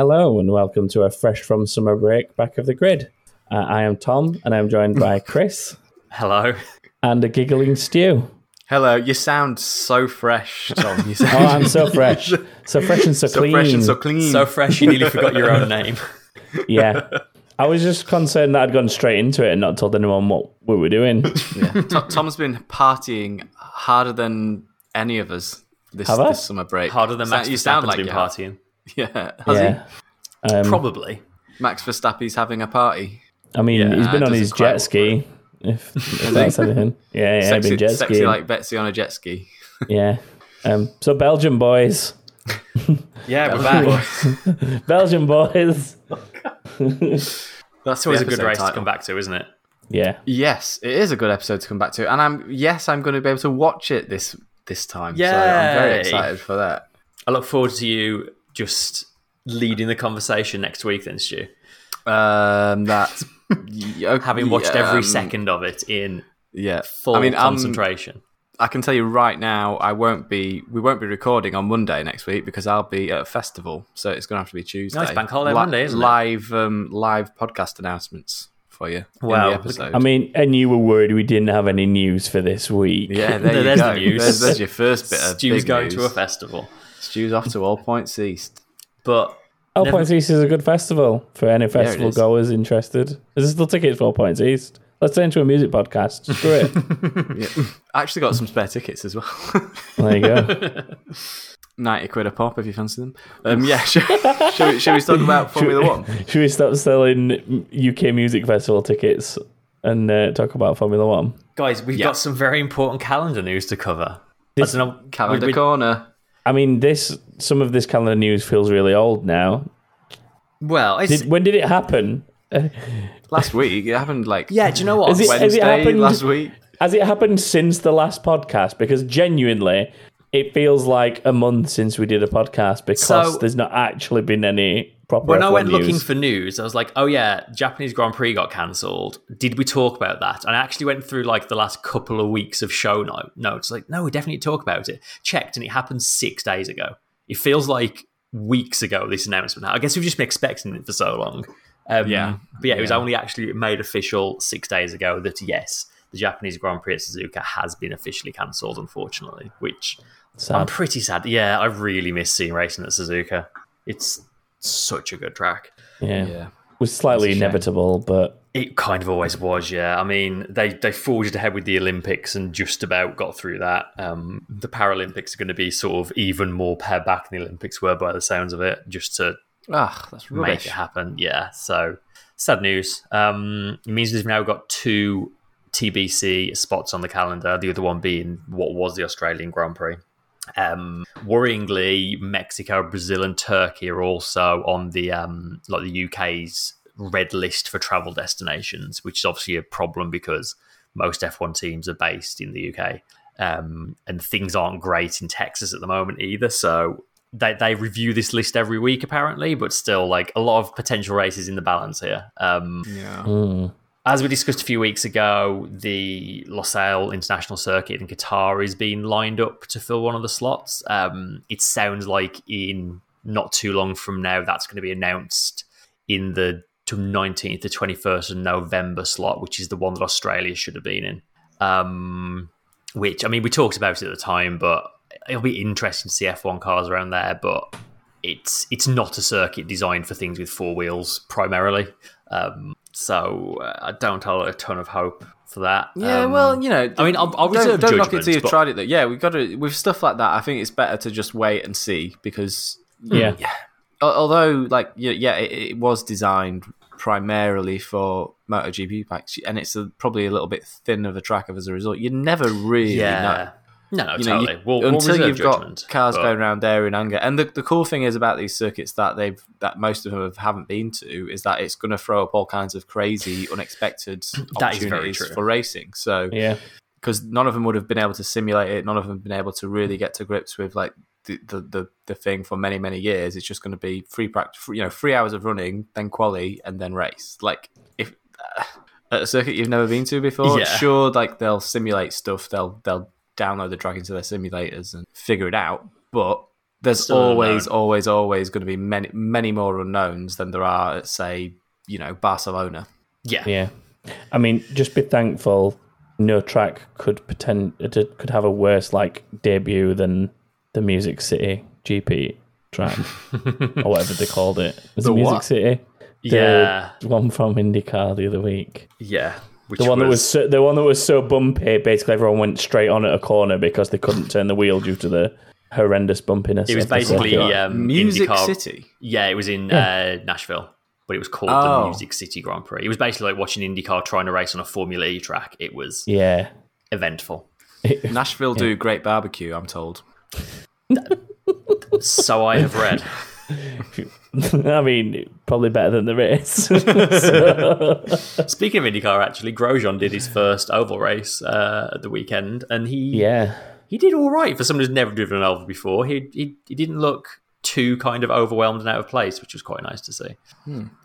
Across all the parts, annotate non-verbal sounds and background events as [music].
Hello and welcome to a fresh from summer break back of the grid. Uh, I am Tom and I'm joined by [laughs] Chris Hello. and a giggling Stew. Hello, you sound so fresh, Tom. You [laughs] sound Oh, I'm so fresh, so fresh and so, so clean. fresh and so clean. So fresh, you nearly forgot your own [laughs] name. yeah, I was just concerned that I'd gone straight into it and not told anyone what we were doing. yeah. To- Tom's been partying harder than any of us this, Have I? this summer break. Harder than Sa- Max you sound like been you have. partying. [laughs] Yeah, has yeah, um, Probably. he? Max Verstappen's having a party. I mean, Yeah, he's been on his jet ski. [laughs] If, if that's anything, yeah, yeah, sexy, been jet sexy skiing. like Betsy on a jet ski. [laughs] Yeah. Um, so Belgian boys, Yeah, we're back. Belgian boys. That's always a good episode race to come back to, isn't it? Yeah, Yes, it is a good episode to come back to, and I'm yes, I'm going to be able to watch it this this time. So I'm very excited for that. I look forward to you just leading the conversation next week, then, Stu. Um, that yeah, [laughs] Having watched yeah, every um, second of it in Yeah, full I mean, I'm- concentration. I can tell you right now, I won't be. We won't be recording on Monday next week because I'll be at a festival, so it's going to have to be Tuesday. it's bank holiday Monday, isn't it? Live, um, live podcast announcements for you. Wow. in the episode. I mean, and you were worried we didn't have any news for this week. yeah, [laughs] there you There's go. the news. There's, there's your first bit of Stu's big going news. to a festival. Stu's off to all points east. But All Never- Points East is a good festival for any festival is. goers interested. Is there still tickets for All Points East? Let's turn into a music podcast. Screw it. [laughs] [laughs] Yeah. I actually got some spare tickets as well. [laughs] There you go. Ninety quid a pop if you fancy them. Um, yeah, should, should, we, should we talk about Formula One? Should we stop selling UK music festival tickets and uh, talk about Formula One? guys, we've Yeah. got some very important calendar news to cover. I don't. Calendar we- we- corner. I mean, this some of this calendar news feels really old now. well, it's, Did, when did it happen? [laughs] Last week it happened like yeah. Do you know what? Is it- has Wednesday happened- last week. Has it happened since the last podcast? Because genuinely, it feels like a month since we did a podcast because So- there's not actually been any proper. when I F1 went news. looking for news, I was like, "Oh yeah, Japanese Grand Prix got cancelled. Did we talk about that?" And I actually went through like the last couple of weeks of show note notes. Like, no, we definitely talk about it. Checked, and it happened six days ago. It feels like weeks ago. This announcement. I guess we've just been expecting it for so long. Um, Yeah. but yeah, it was Yeah. only actually made official six days ago that yes, the Japanese Grand Prix at Suzuka has been officially cancelled. Unfortunately, which I'm pretty sad. Yeah, I really miss seeing racing at Suzuka. It's such a good track. yeah. Yeah. It was slightly It's shame. inevitable, but It kind of always was, yeah. I mean, they they forged ahead with the Olympics and just about got through that. Um, the Paralympics are going to be sort of even more pared back than the Olympics were, by the sounds of it, just to Ah, that's make rubbish. it happen. Yeah, so sad news. Um, it means we've now got two TBC spots on the calendar. The other one being what was the Australian Grand Prix. Um, worryingly, Mexico, Brazil, and Turkey are also on the um, like the UK's red list for travel destinations, which is obviously a problem because most F1 teams are based in the UK, um, and things aren't great in Texas at the moment either. So they they review this list every week apparently, but still like a lot of potential races in the balance here. Um, Yeah. mm, as we discussed a few weeks ago, the Losail International Circuit in Qatar is being lined up to fill one of the slots. Um, it sounds like in not too long from now, that's going to be announced in the 19th to 21st of November slot, which is the one that Australia should have been in. Um, which, I mean, we talked about it at the time, but it'll be interesting to see F1 cars around there. But it's it's not a circuit designed for things with four wheels primarily. Um, so uh, I don't hold a ton of hope for that. Yeah, Um, well, you know, I mean, I'll, I'll don't, reserve don't knock it judgment, till you've but- tried it. Though. Yeah, we've got to with stuff like that. I think it's better to just wait and see because yeah. al- although, like, yeah, yeah it, it was designed primarily for MotoGP packs, and it's a, probably a little bit thin of a track of as a result. You never really know. Yeah. No, no, You know, totally. you- we'll, we'll until you've judgment, got cars but- going around there in anger. And the, the cool thing is about these circuits that they've that most of them have, haven't been to is that it's going to throw up all kinds of crazy, [laughs] unexpected That is opportunities for racing. So Yeah. because none of them would have been able to simulate it, none of them have been able to really get to grips with like the the, the, the thing for many many years. It's just going to be free practice, you know, three hours of running, then quali, and then race. Like if uh, at a circuit you've never been to before, Yeah. sure, like they'll simulate stuff, they'll they'll download the track into their simulators and figure it out, but there's Still always, unknown. always, always going to be many, many more unknowns than there are at, say, you know, Barcelona. Yeah. Yeah, I mean, just be thankful. No track could pretend uh, it could have a worse like debut than the Music City GP track [laughs] or whatever they called it. Was The it Music what? City? The Yeah. one from IndyCar the other week. Yeah. Which The one that was so, the one that was so bumpy. Basically, everyone went straight on at a corner because they couldn't turn the wheel due to the horrendous bumpiness. It was basically um, Music IndyCar- City. Yeah, it was in uh, Nashville, but it was called the Oh. Music City Grand Prix. It was basically like watching IndyCar trying to race on a Formula E track. It was yeah. eventful. [laughs] Nashville do great barbecue, I'm told. So I have read. [laughs] [laughs] I mean, probably better than the race. [laughs] Speaking of IndyCar, actually, Grosjean did his first oval race uh, at the weekend, and he yeah. he did all right for someone who's never driven an oval before. He, he he didn't look too kind of overwhelmed and out of place, which was quite nice to see.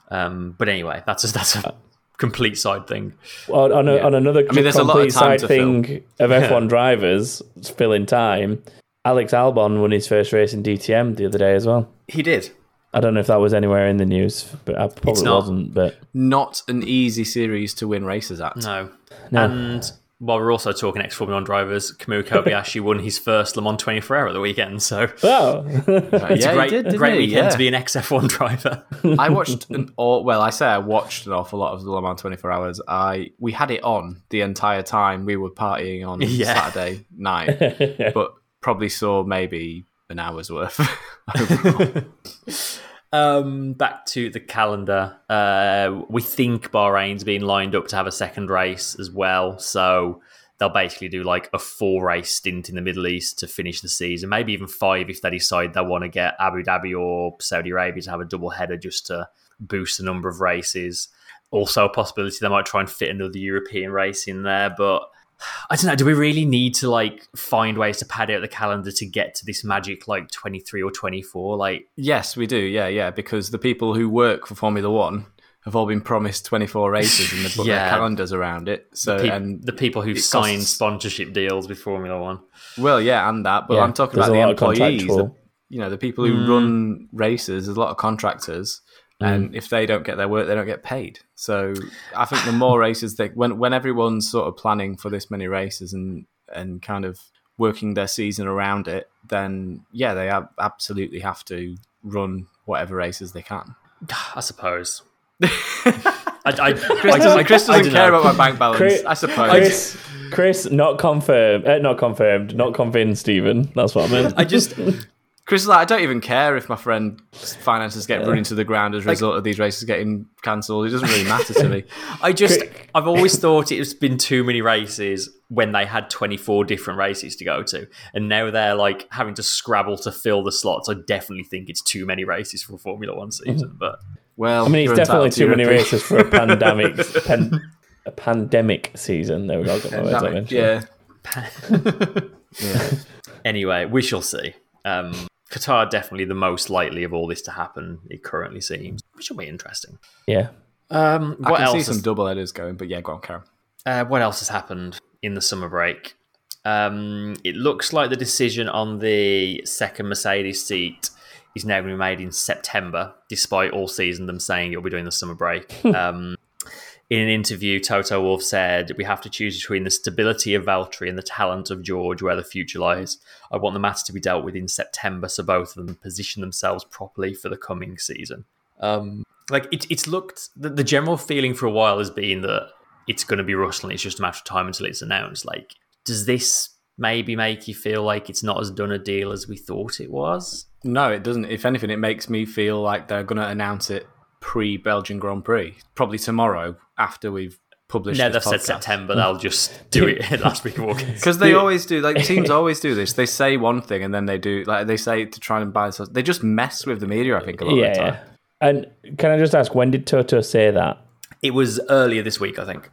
Um, but anyway, that's a, that's a complete side thing. On, on, a, Yeah. on another I mean, there's a lot of complete side to thing of F1 drivers filling time, Alex Albon won his first race in DTM the other day as well. He did. I don't know if that was anywhere in the news, but I probably not. wasn't. But Not an easy series to win races at. No. No. And while we're also talking ex Formula One drivers, Kamui Kobayashi [laughs] won his first Le Mans 24 hour at the weekend. So oh, [laughs] it's yeah, a great, he did, didn't great he? weekend Yeah. to be an ex F1 driver. [laughs] I watched an all well. I say I watched an awful lot of the Le Mans 24 Hours. I we had it on the entire time we were partying on Yeah. Saturday night, but probably saw maybe an hour's worth. [laughs] [laughs] Um, back to the calendar. Uh, we think Bahrain's been lined up to have a second race as well. So they'll basically do like a four race stint in the Middle East to finish the season, maybe even five if they decide they want to get Abu Dhabi or Saudi Arabia to have a double header just to boost the number of races. Also, a possibility they might try and fit another European race in there, but I don't know. Do we really need to like find ways to pad out the calendar to get to this magic like twenty three or twenty four? Like, yes, we do. Yeah, yeah. Because the people who work for Formula One have all been promised 24 races and they put [laughs] Yeah. their calendars around it. So pe- and the people who it sign costs- sponsorship deals with Formula One. well, yeah, and that. But Yeah, I'm talking about the employees. The, you know, the people who mm. run races. There's a lot of contractors. And if they don't get their work, they don't get paid. So I think the more [laughs] races they when when everyone's sort of planning for this many races and and kind of working their season around it, then yeah, they ab- absolutely have to run whatever races they can. [sighs] I suppose. I, [laughs] I, I, Chris I- doesn't, I- Chris doesn't don't care know. about my bank balance, Chris- I suppose. Chris, Chris, not confirmed, uh, not confirmed, not convinced. Stephen, that's what I meant. I just Chris is like, I don't even care if my friend's finances get run into the ground as a result of these races getting cancelled. It doesn't really matter to me. [laughs] I just I've always thought it's been too many races when they had 24 different races to go to and now they're like having to scrabble to fill the slots I definitely think it's too many races for a Formula 1 season but Well, I mean, it's definitely too many opinion. races for a pandemic, [laughs] pan, a pandemic season. There we go. Got my words out Damn it, eventually. Yeah. [laughs] yeah. anyway we shall see um Qatar definitely the most likely of all this to happen it currently seems which will be interesting yeah. um I can else see has- some double headers going, but yeah, go on, Karen. Uh, what else has happened in the summer break? Um, it looks like the decision on the second Mercedes seat is now going to be made in September, despite all season them saying it'll be doing the summer break. [laughs] um, in an interview, Toto Wolff said, We have to choose between the stability of Valtteri and the talent of George where the future lies. I want the matter to be dealt with in September so both of them position themselves properly for the coming season. Um, like it, it's looked the, the general feeling for a while has been that it's going to be Russell and it's just a matter of time until it's announced. Like, does this maybe make you feel like it's not as done a deal as we thought it was? No, it doesn't. If anything, it makes me feel like they're going to announce it pre Belgian Grand Prix, probably tomorrow after we've published. No, they've said. September. They'll just do [laughs] it last week of August. [laughs] Because they always do, like teams [laughs] always do this. They say one thing and then they do, like they say to try and buy. They just mess with the media. I think a lot Yeah, of the time. yeah. And can I just ask, when did Toto say that? It was earlier this week, I think.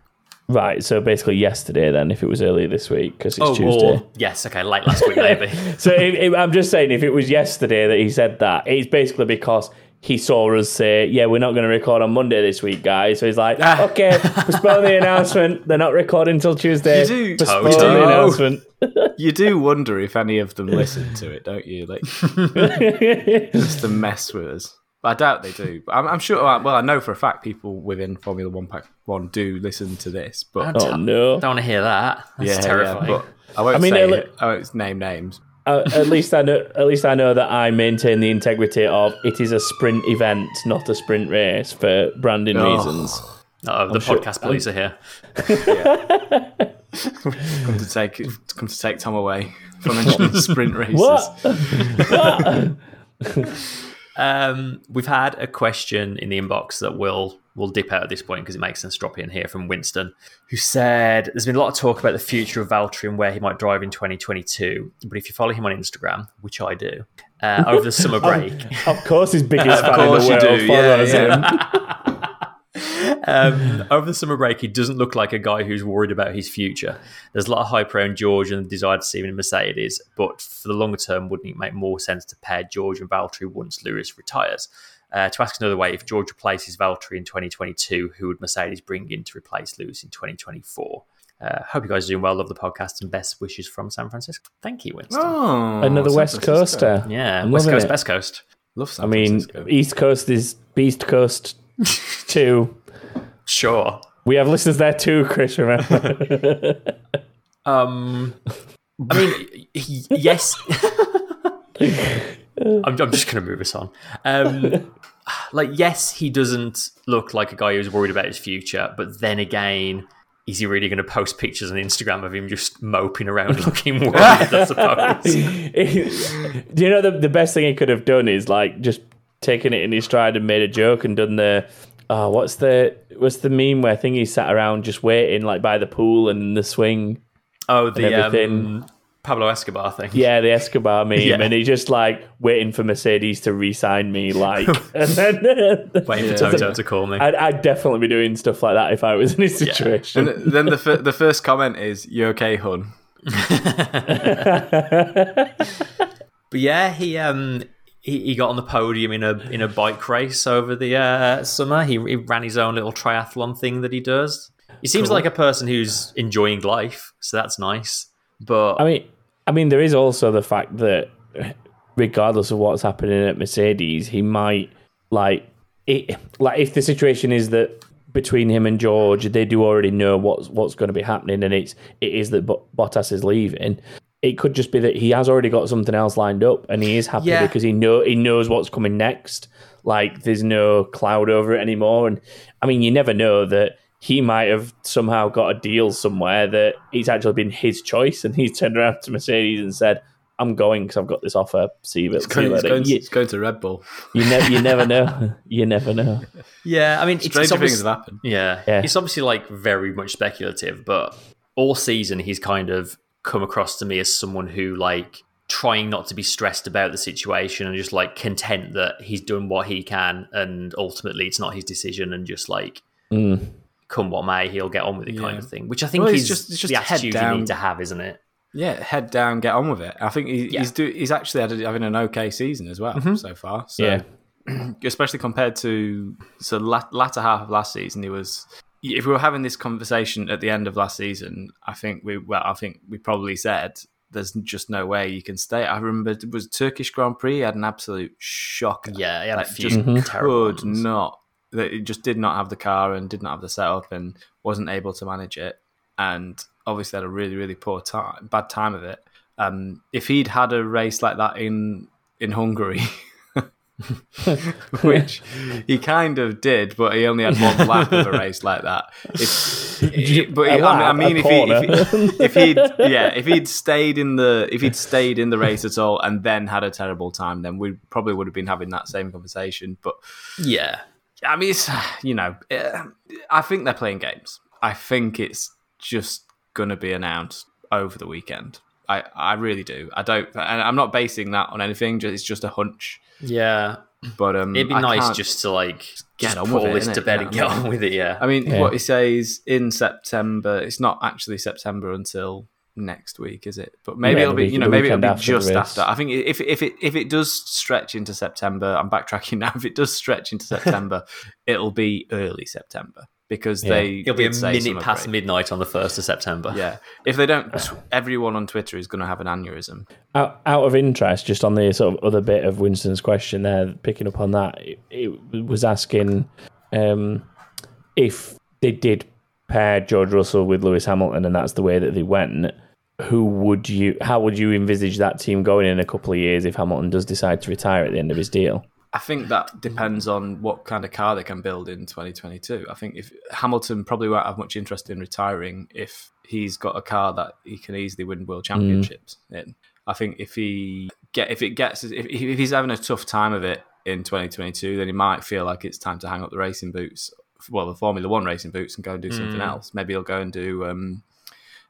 Right, so basically yesterday then, if it was earlier this week, because it's oh, Tuesday. or yes, okay, late last week maybe. So if, if, I'm just saying, if it was yesterday that he said that, it's basically because he saw us say, "Yeah, we're not going to record on Monday this week, guys." So he's like, ah. "Okay, postpone the announcement. They're not recording until Tuesday. You do- postpone you do. the announcement." [laughs] You do wonder if any of them listen to it, don't you? Like [laughs] just to mess with us. I doubt they do. But I'm, I'm sure. Well, I know for a fact people within Formula One Pack One do listen to this. But oh no! Don't want to hear that. That's yeah, terrifying. yeah, but I won't I mean, say. it. I won't name names. Uh, at least I know. At least I know that I maintain the integrity of it is a sprint event, not a sprint race, for branding Oh. reasons. Uh-oh, the sure- podcast police are here. [laughs] Come to take come to take Tom away from mentioning [laughs] sprint races. What? [laughs] Um, we've had a question in the inbox that will will dip out at this point because it makes sense to drop in here from Winston, who said there's been a lot of talk about the future of Valtteri and where he might drive in 2022. But if you follow him on Instagram, which I do, uh, over the summer [laughs] break, Of course, his biggest Of fan in course the you do, yeah, him. [laughs] um, over the summer break, he doesn't look like a guy who's worried about his future. There's a lot of hype around George and the desire to see him in Mercedes, but for the longer term, wouldn't it make more sense to pair George and Valtteri once Lewis retires? Uh, to ask another way, if George replaces Valtteri in 2022, who would Mercedes bring in to replace Lewis in 2024? Uh, hope you guys are doing well. Love the podcast and best wishes from San Francisco. Thank you, Winston. Oh, Another San West Francisco. Coaster. yeah, I'm West Coast, it. Best Coast. Love San I mean, Francisco. East Coast is Beast Coast [laughs] too. Sure. We have listeners there too, Chris. Remember? [laughs] Um, I mean, yes. [laughs] I'm, I'm just going to move us on. Um, like, yes, he doesn't look like a guy who's worried about his future, but then again, is he really going to post pictures on Instagram of him just moping around looking worried? I suppose. Do you know the the best thing he could have done is like just taken it in his stride and made a joke and done the. Oh, what's the what's the meme where thingy sat around just waiting like by the pool and the swing? Oh, the um, Pablo Escobar thing. Yeah, the Escobar meme, Yeah. and he's just like waiting for Mercedes to re-sign me, like, [laughs] and then [laughs] Waiting for Toto to call me. I'd, I'd definitely be doing stuff like that if I was in his And situation. th- then the fir- the first comment is, "You okay, hun?" [laughs] But yeah, he um he, he got on the podium in a in a bike race over the uh, summer. He, he ran his own little triathlon thing that he does. He seems Cool. like a person who's enjoying life, so that's nice. But I mean, I mean, there is also the fact that regardless of what's happening at Mercedes, he might like it. Like if the situation is that between him and George, they do already know what's what's going to be happening, and it's it is that Bo- Bottas is leaving. It could just be that he has already got something else lined up, and he is happy Yeah. because he know he knows what's coming next. Like there's no cloud over it anymore, and I mean, you never know that he might have somehow got a deal somewhere that it's actually been his choice, and he's turned around to Mercedes and said, "I'm going because I've got this offer." See you, It's see you going, it's going, to, You, it's going to Red Bull. you, ne- you never [laughs] know. You never know. yeah, I mean, it's, Stranger it's things have happened. Yeah. Yeah. It's obviously like very much speculative, but all season he's kind of come across to me as someone who like trying not to be stressed about the situation and just like content that he's done what he can and ultimately it's not his decision and just like Mm. come what may he'll get on with it kind of thing which i think Well, is it's just- it's just the head attitude you down. need to have isn't it Yeah, head down, get on with it. I think he, Yeah. he's do, he's actually had a, having an okay season as well so far. So, Yeah. [clears throat] especially compared to so lat, latter half of last season, he was. If we were having this conversation at the end of last season, I think we well, I think we probably said there's just no way you can stay. I remember it was Turkish Grand Prix. He had an absolute shock. yeah he had a Like, few just terrible could ones. not. That it just did not have the car and did not have the setup and wasn't able to manage it. And obviously had a really really poor time, bad time of it. Um, if he'd had a race like that in in Hungary, [laughs] [laughs] which he kind of did, but he only had one [laughs] lap of a race like that. If, it- but I mean- I mean, if, he, if, he, he'd yeah, if he'd stayed in the if he'd stayed in the race at all and then had a terrible time, then we probably would have been having that same conversation. But yeah I mean, it's you know, eh, I think they're playing games. I think it's just going to be announced over the weekend. I, I really do. I don't, and I'm not basing that on anything. Just, it's just a hunch. Yeah But um, it'd be I nice just to like get just on put with all it, this to bed You and get I mean? on with it yeah I mean, Yeah. what he says in September. It's not actually September until next week, is it? But maybe Yeah, it'll the be week- you know the maybe it'll weekend be after the just race. after. I think if if it if it does stretch into September, I'm backtracking [laughs] now. If it does stretch into September, [laughs] it'll be early September because Yeah. they It'll be a say minute past break. midnight on the first of September. Yeah, if they don't, everyone on Twitter is going to have an aneurysm. Out, out of interest, just on the sort of other bit of Winston's question there, picking up on that, it, it was asking um, if they did pair George Russell with Lewis Hamilton, and that's the way that they went. Who would you? How would you envisage that team going in a couple of years if Hamilton does decide to retire at the end of his deal? I think that depends on what kind of car they can build in 2022. I think if Hamilton probably won't have much interest in retiring if he's got a car that he can easily win world championships in. I think if he get if it gets if, if he's having a tough time of it in 2022, then he might feel like it's time to hang up the racing boots, well, the Formula One racing boots, and go and do something else. Maybe he'll go and do um,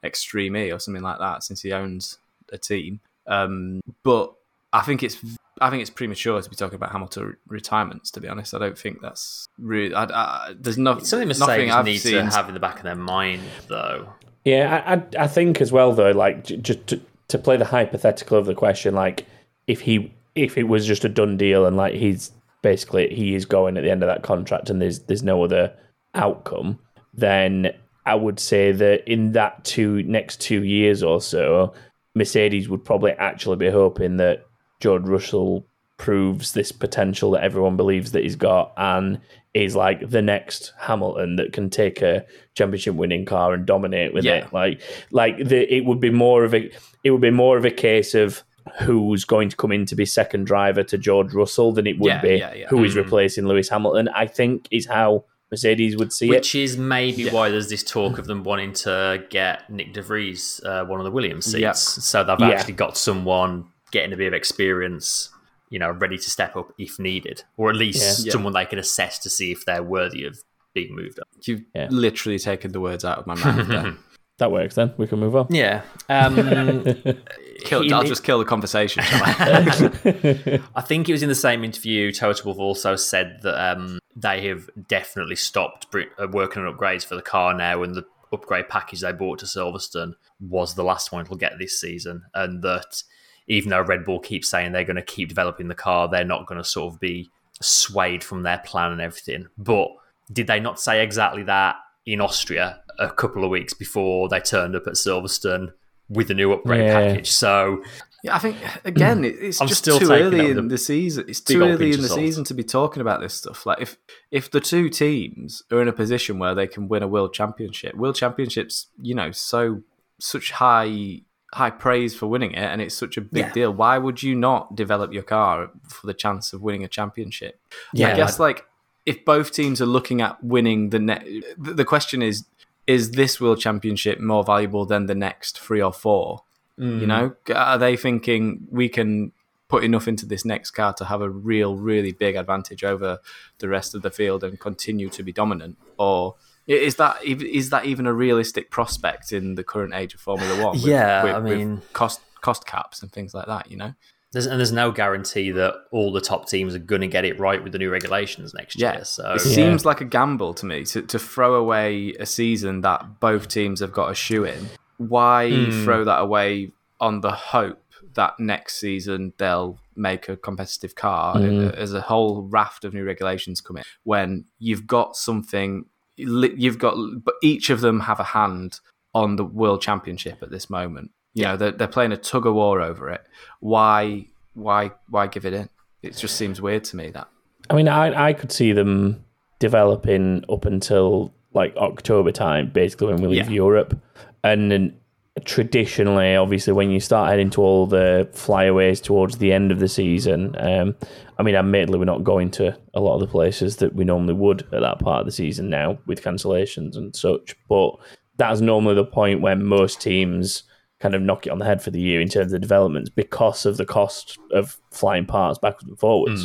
Extreme E or something like that, since he owns a team. Um, but I think it's I think it's premature to be talking about Hamilton retirements. To be honest, I don't think that's really. I, I, there's no, It's something nothing Mercedes I've need seen. to have in the back of their mind, though. Yeah, I, I, I think as well though, like j- just to, to play the hypothetical of the question, like if he if it was just a done deal and like he's basically he is going at the end of that contract and there's there's no other outcome, then I would say that in that two next two years or so, Mercedes would probably actually be hoping that George Russell proves this potential that everyone believes that he's got and is like the next Hamilton that can take a championship winning car and dominate with Yeah. it. Like like the it would be more of a it would be more of a case of who's going to come in to be second driver to George Russell than it would Yeah, be yeah, yeah. who is replacing Lewis Hamilton. I think is how Mercedes would see it. Which is maybe why there's this talk of them wanting to get Nyck De Vries uh, one of the Williams seats. Yeah. So they've Yeah. actually got someone getting a bit of experience, you know, ready to step up if needed, or at least Yeah. someone they can assess to see if they're worthy of being moved up. You've Yeah. literally taken the words out of my mouth. there. [laughs] That works then. We can move on. Yeah. Um, [laughs] Kill, he- I'll just kill the conversation. Shall I? [laughs] I think it was in the same interview. Toto Wolff also said that um, they have definitely stopped uh, working on upgrades for the car now, and the upgrade package they bought to Silverstone was the last one it'll get this season, and that even though Red Bull keeps saying they're going to keep developing the car, they're not going to sort of be swayed from their plan and everything. But did they not say exactly that in Austria a couple of weeks before they turned up at Silverstone with the new upgrade Yeah. package? So Yeah, I think again, [clears throat] it's I'm just still too early in the season. It's too early in the salt. season to be talking about this stuff. Like if if the two teams are in a position where they can win a world championship, world championships, you know, so such high high praise for winning it, and it's such a big Yeah. deal. Why would you not develop your car for the chance of winning a championship? Yeah, I guess like if both teams are looking at winning the net, the the question is. Is this world championship more valuable than the next three or four? You mm. know, are they thinking we can put enough into this next car to have a real, really big advantage over the rest of the field and continue to be dominant? Or is that ev- is that even a realistic prospect in the current age of Formula One? with- Yeah, with, I with mean- cost cost caps and things like that. You know, There's, and there's no guarantee that all the top teams are going to get it right with the new regulations next yeah. year. So it seems like a gamble to me to to throw away a season that both teams have got a shoe in. Why Hmm. throw that away on the hope that next season they'll make a competitive car Hmm. as a whole raft of new regulations come in when you've got something li- you've got but each of them have a hand on the world championship at this moment. You know they're, they're playing a tug of war over it. Why why why give it in? It just seems weird to me that. I mean, I I could see them developing up until like October time, basically when we leave Yeah. Europe, and then traditionally, obviously, when you start heading to all the flyaways towards the end of the season, um, I mean, admittedly, we're not going to a lot of the places that we normally would at that part of the season now with cancellations and such, but that's normally the point when most teams kind of knock it on the head for the year in terms of developments because of the cost of flying parts backwards and forwards.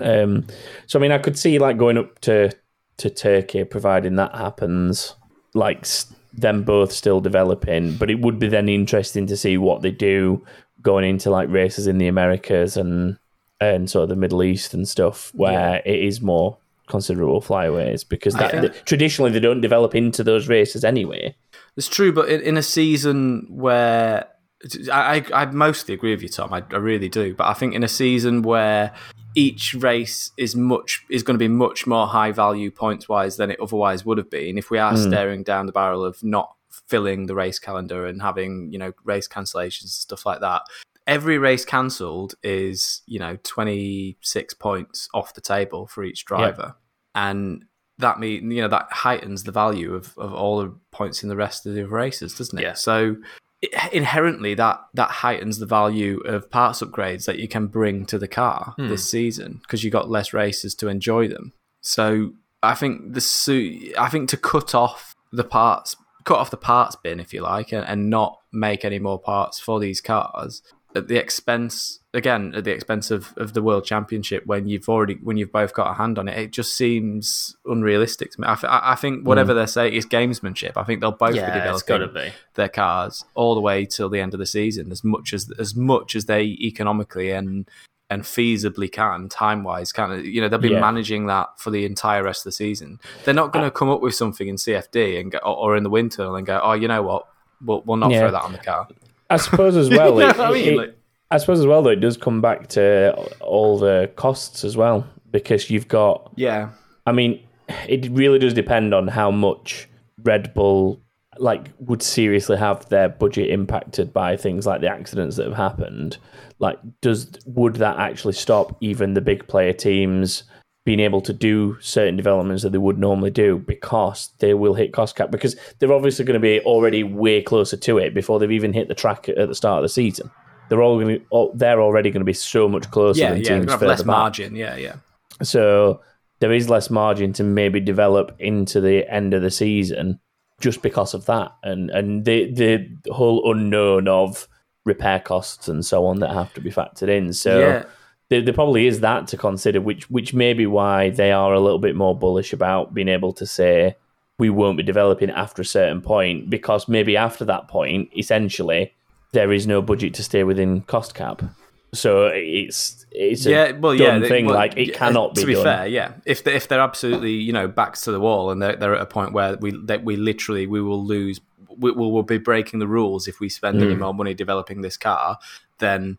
Um, so I mean, I could see like going up to to Turkey, providing that happens, like them both still developing. But it would be then interesting to see what they do going into like races in the Americas and and sort of the Middle East and stuff, where it is more considerable flyaways because that Yeah. th- traditionally they don't develop into those races anyway. It's true, but in, in a season where I, I, I mostly agree with you, Tom. I, I really do. But I think in a season where each race is much is going to be much more high value points wise than it otherwise would have been if we are hmm. staring down the barrel of not filling the race calendar and having you know race cancellations and stuff like that. Every race cancelled is you know twenty six points off the table for each driver, and that mean you know that heightens the value of, of all the points in the rest of the races, doesn't it? Yeah. So inherently, that that heightens the value of parts upgrades that you can bring to the car hmm. this season because you got less races to enjoy them. So I think the su- I think to cut off the parts, cut off the parts bin, if you like, and, and not make any more parts for these cars at the expense again at the expense of, of the world championship when you've already when you've both got a hand on it it just seems unrealistic to me i, th- I think whatever mm. they're saying is gamesmanship i think they'll both be Yeah, got developing be. their cars all the way till the end of the season as much as as much as they economically and and feasibly can time wise can you know they'll be Yeah. managing that for the entire rest of the season they're not going to come up with something in cfd and go, or, or in the winter and go oh you know what we'll, we'll not Yeah. throw that on the car I suppose as [laughs] well. You know it- I mean? it- Like- I suppose as well though it does come back to all the costs as well because you've got yeah I mean, it really does depend on how much Red Bull like would seriously have their budget impacted by things like the accidents that have happened. Like, does would that actually stop even the big player teams being able to do certain developments that they would normally do because they will hit cost cap because they're obviously going to be already way closer to it before they've even hit the track at the start of the season. They're all going to, oh, they're already going to be so much closer yeah than yeah teams have less back. margin yeah yeah So there is less margin to maybe develop into the end of the season just because of that, and and the the whole unknown of repair costs and so on that have to be factored in. So Yeah. there, there probably is that to consider, which which may be why they are a little bit more bullish about being able to say we won't be developing after a certain point because maybe after that point, essentially, there is no budget to stay within cost cap. So it's it's a yeah, well, yeah, they- thing. well, like it cannot be To be done. fair, yeah, if they, if they're absolutely you know backs to the wall and they're, they're at a point where we that we literally we will lose, we will we'll be breaking the rules if we spend Mm. any more money developing this car, then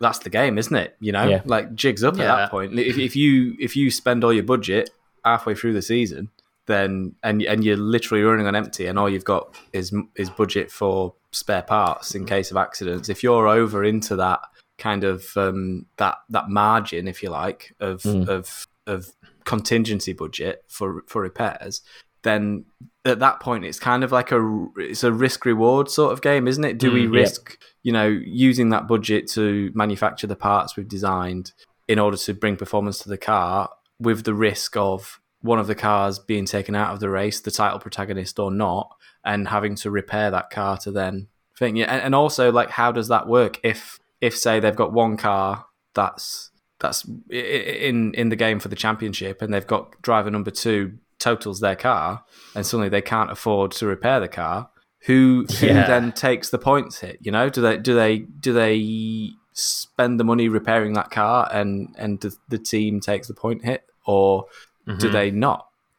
that's the game, isn't it? You know, Yeah. like jigs up at that point. If, if you if you spend all your budget halfway through the season, then and and you're literally running on empty, and all you've got is is budget for spare parts in case of accidents. If you're over into that kind of um, that that margin, if you like, of of of contingency budget for for repairs, then at that point it's kind of like a it's a risk reward sort of game, isn't it? Do we Mm, yeah. risk you know using that budget to manufacture the parts we've designed in order to bring performance to the car with the risk of one of the cars being taken out of the race, the title protagonist or not, and having to repair that car to then thing. Yeah, and, and also like how does that work if if say they've got one car that's that's in in the game for the championship and they've got driver number two totals their car and suddenly they can't afford to repair the car who who Yeah. then takes the points hit you know do they do they do they spend the money repairing that car and and the, the team takes the point hit or do mm-hmm. they not [laughs]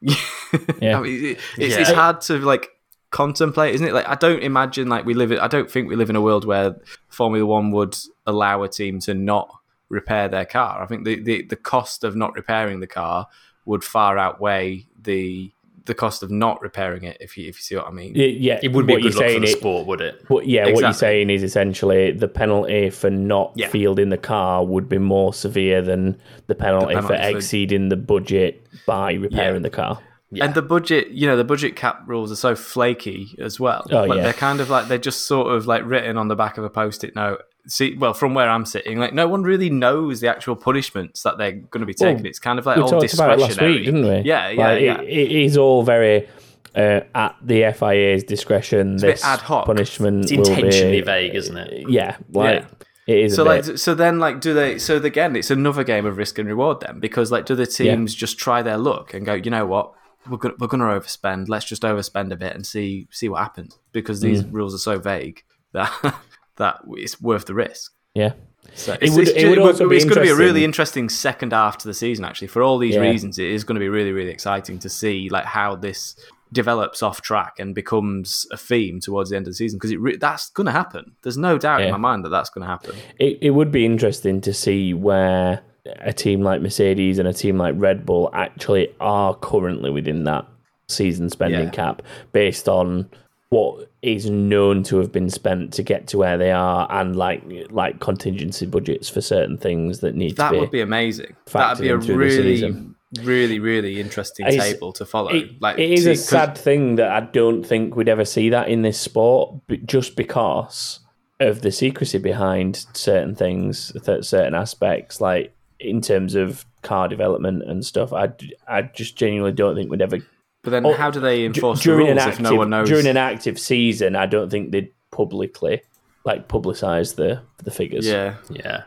Yeah. I mean, it, it's, Yeah. it's hard to like contemplate, isn't it? Like, I don't imagine like we live. In, I don't think we live in a world where Formula One would allow a team to not repair their car. I think the, the, the cost of not repairing the car would far outweigh the the cost of not repairing it. If you if you see what I mean. Yeah, yeah, It would be a what good you're for saying the it- sport, would it? What, yeah, what you're saying is essentially the penalty for not Yeah. fielding the car would be more severe than the penalty, penalty for for- exceeding the budget by repairing Yeah. the car. Yeah. And the budget, you know, the budget cap rules are so flaky as well. Oh, like, yeah. They're kind of like they're just sort of like written on the back of a post-it note. See, well, from where I'm sitting, like no one really knows the actual punishments that they're going to be taking. Well, it's kind of like we all talked about it last discretionary, week, didn't we? Yeah, yeah, Like, yeah. It, it is all very uh, at the FIA's discretion. a bit this ad hoc. punishment It's will intentionally be, vague, isn't it? Yeah, like Yeah. it is. so like so then like do they so again it's another game of risk and reward then because like do the teams just try their luck and go you know what we're gonna we're gonna overspend let's just overspend a bit and see see what happens because these Mm. rules are so vague that [laughs] that it's worth the risk yeah. So it's, would- it's, it would also be it's going to be a really interesting- second half to the season. Actually, for all these Yeah. reasons, it is going to be really, really exciting to see like how this develops off track and becomes a theme towards the end of the season because it re- that's going to happen. There's no doubt in my mind that that's going to happen. It, it would be interesting to see where a team like Mercedes and a team like Red Bull actually are currently within that season spending Yeah. cap based on what is known to have been spent to get to where they are and like like contingency budgets for certain things that need That to be, That would be amazing. That'd be a in through the really, really, really interesting It's- table to follow. it, like it is a sad thing that I don't think we'd ever see that in this sport, but just because of the secrecy behind certain things, certain aspects, like in terms of car development and stuff. I, I just genuinely don't think we'd ever But then, Oh, how do they du- enforce the during rules an if active no one knows? during an active season. I don't think they'd publicly like publicize the the figures. yeah, Yeah.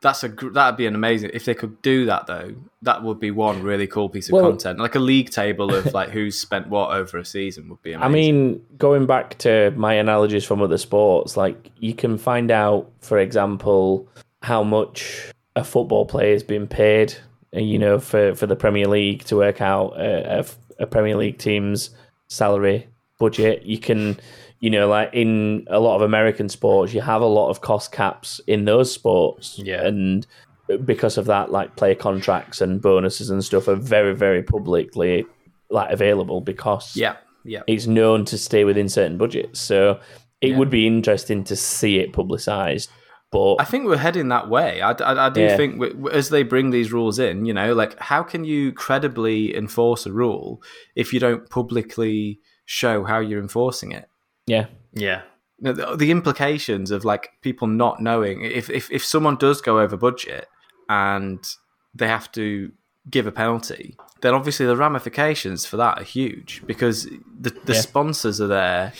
that's a gr- that'd be an amazing if they could do that though. That would be one really cool piece of Well- content, like a league table of like who's spent what over a season would be amazing. [laughs] I mean, going back to my analogies from other sports, like you can find out, for example, how much a football player has been paid, uh, you know, for, for the Premier League to work out a, a, a Premier League team's salary budget. You can, you know, like in a lot of American sports, you have a lot of cost caps in those sports. Yeah. And because of that, like player contracts and bonuses and stuff are very, very publicly like available because yeah, yeah. it's known to stay within certain budgets. So it Yeah. would be interesting to see it publicised. But I think we're heading that way. I, I, I do Yeah. think w- as they bring these rules in, you know, like how can you credibly enforce a rule if you don't publicly show how you're enforcing it? yeah, Yeah. You know, the, the implications of like people not knowing if, if if someone does go over budget and they have to give a penalty, then obviously the ramifications for that are huge because the the Yeah. sponsors are there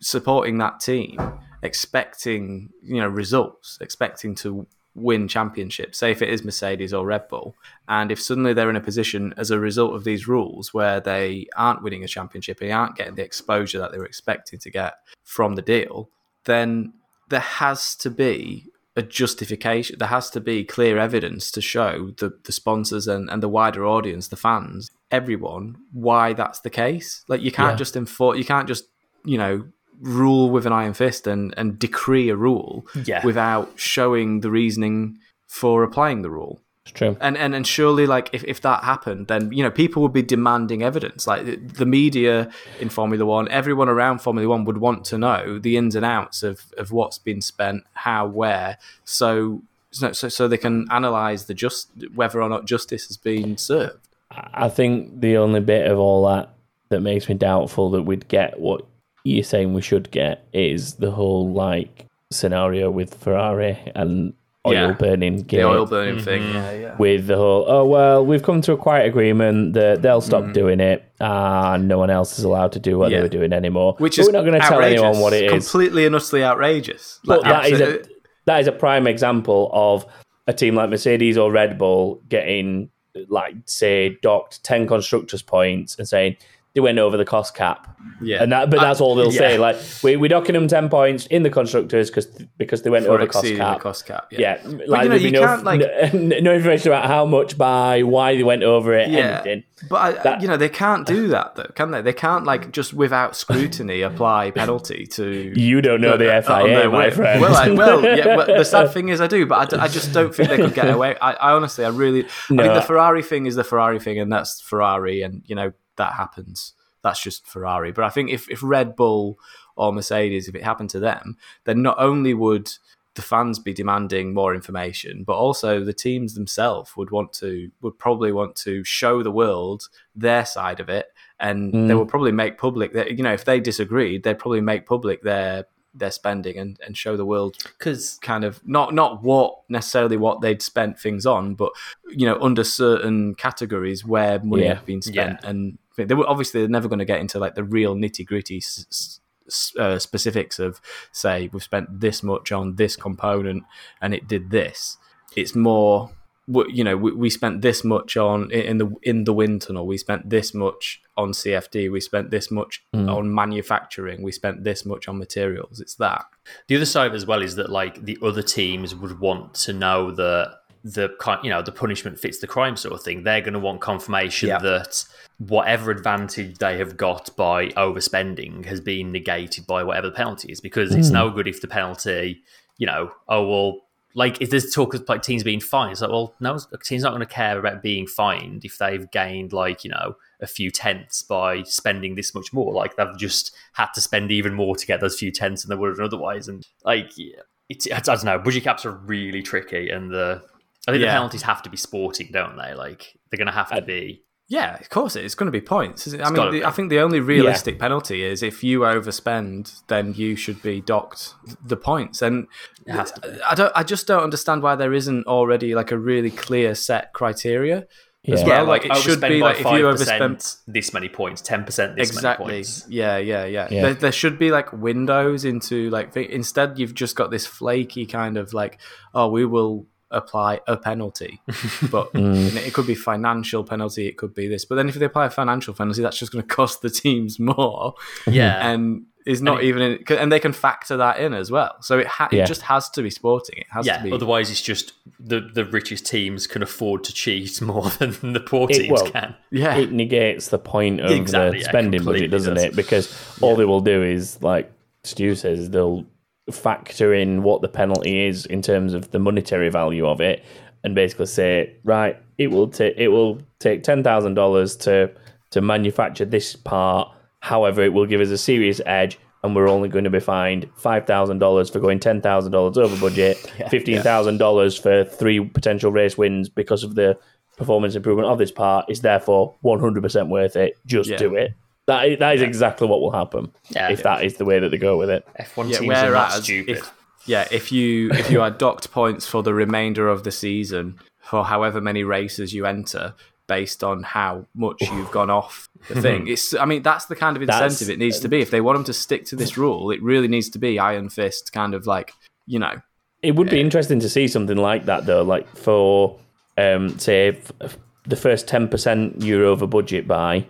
supporting that team, expecting you know results, expecting to win championships. Say if it is Mercedes or Red Bull, and if suddenly they're in a position as a result of these rules where they aren't winning a championship, they aren't getting the exposure that they were expecting to get from the deal, then there has to be a justification. There has to be clear evidence to show the, the sponsors and, and the wider audience, the fans, everyone, why that's the case. Like you can't Yeah. just enforce, you can't just, you know, rule with an iron fist and, and decree a rule Yeah. without showing the reasoning for applying the rule. it's true. And and and surely, like if, if that happened, then you know people would be demanding evidence. Like the- the media in Formula One, everyone around Formula One would want to know the ins and outs of of what's been spent, how, where, so so so, so they can analyze the just whether or not justice has been served. I think the only bit of all that that makes me doubtful that we'd get what you're saying we should get is the whole like scenario with Ferrari and oil Yeah. burning The oil burning thing, yeah, yeah. with the whole oh well we've come to a quiet agreement that they'll stop Mm. doing it and no one else is allowed to do what Yeah. they were doing anymore Which But is we're not going to tell anyone what it is Completely and utterly outrageous. but Like, that is a that is a prime example of a team like Mercedes or Red Bull getting like say docked 10 constructors points and saying they went over the cost cap yeah. and that but that's all they'll yeah. say like we, we're docking them 10 points in the constructors because because they went for over cost cap the cost cap. yeah, you like know, there'd you no, can't, like- [laughs] no, no information about how much by, why they went over it, Yeah. anything. But I, That- you know they can't do that though, can they? They can't like just without scrutiny apply penalty to. You don't know the on FIA, my friend. Well, I, well, yeah. Well, the [laughs] sad thing is, I do, but I d- I, just don't think they could get away. I, I honestly, I really, I No. think the Ferrari thing is the Ferrari thing, and that's Ferrari, and you know that happens. That's just Ferrari. But I think if if Red Bull or Mercedes, if it happened to them, then not only would the fans be demanding more information, but also the teams themselves would want to would probably want to show the world their side of it, and Mm. they would probably make public that you know if they disagreed, they'd probably make public their their spending and, and show the world Because kind of not not what necessarily what they'd spent things on, but you know under certain categories where money Yeah. had been spent, and they were obviously they're never going to get into like the real nitty gritty s- s- uh, specifics of say we've spent this much on this component and it did this. It's more you know, we, we spent this much on in the in the wind tunnel. We spent this much on CFD. We spent this much mm. on manufacturing. We spent this much on materials. It's that. The other side as well is that like the other teams would want to know that the you know the punishment fits the crime sort of thing. They're going to want confirmation Yeah. that whatever advantage they have got by overspending has been negated by whatever the penalty is. Because it's mm. no good if the penalty, you know, oh well, like if there's talk of like teams being fined, it's like well, no, a team's not going to care about being fined if they've gained like you know a few tenths by spending this much more. Like they've just had to spend even more to get those few tenths than they would have otherwise. And like, yeah, it's I don't know. Budget caps are really tricky, and the I think the penalties have to be sporting, don't they? Like they're going to have to be. Yeah, of course it. It's going to be points. isn't it? I mean, the, I think the only realistic penalty is if you overspend, then you should be docked the points. And It has to be. I don't. I just don't understand why there isn't already like a really clear set criteria. Yeah. as Yeah, well. like, Like, it should be like if you five overspend this many points, ten percent, this exactly. many points. Yeah, yeah, yeah. Yeah. There, there should be like windows into like thi- instead you've just got this flaky kind of like oh we will apply a penalty, [laughs] but Mm. it could be financial penalty, it could be this, but then if they apply a financial penalty, that's just going to cost the teams more, Yeah, and is not it- even in, and they can factor that in as well. So it ha- Yeah. it just has to be sporting. It has yeah. to be. Otherwise, it's just the the richest teams can afford to cheat [laughs] more than the poor It- teams well, can. yeah, it negates the point of Exactly, the spending completely budget, doesn't does. it? Because all they will do is, like Stu says, they'll factor in what the penalty is in terms of the monetary value of it, and basically say, right, it will take it will take ten thousand dollars to to manufacture this part. However, it will give us a serious edge. And we're only going to be fined five thousand dollars for going ten thousand dollars over budget, [laughs] fifteen thousand dollars for three potential race wins because of the performance improvement of this part is therefore 100% worth it. Just Yeah. do it. That is, that is exactly what will happen Yeah. if that is the way that they go with it. F1 Yeah, teams are not stupid. if yeah, if you if you are docked points for the remainder of the season for however many races you enter based on how much you've gone off the thing. [laughs] It's I mean that's the kind of That's- incentive it needs to be. If they want them to stick to this [laughs] rule, it really needs to be iron fist kind of like, you know, It would be interesting to see something like that though, like for um, say f- f- the first 10% you're over budget by,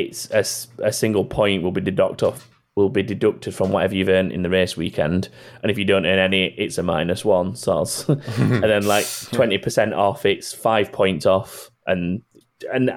it's a single point will be deducted off will be deducted from whatever you've earned in the race weekend. And if you don't earn any, it's a minus one. So [laughs] and then like [laughs] 20% off, it's five points off. And and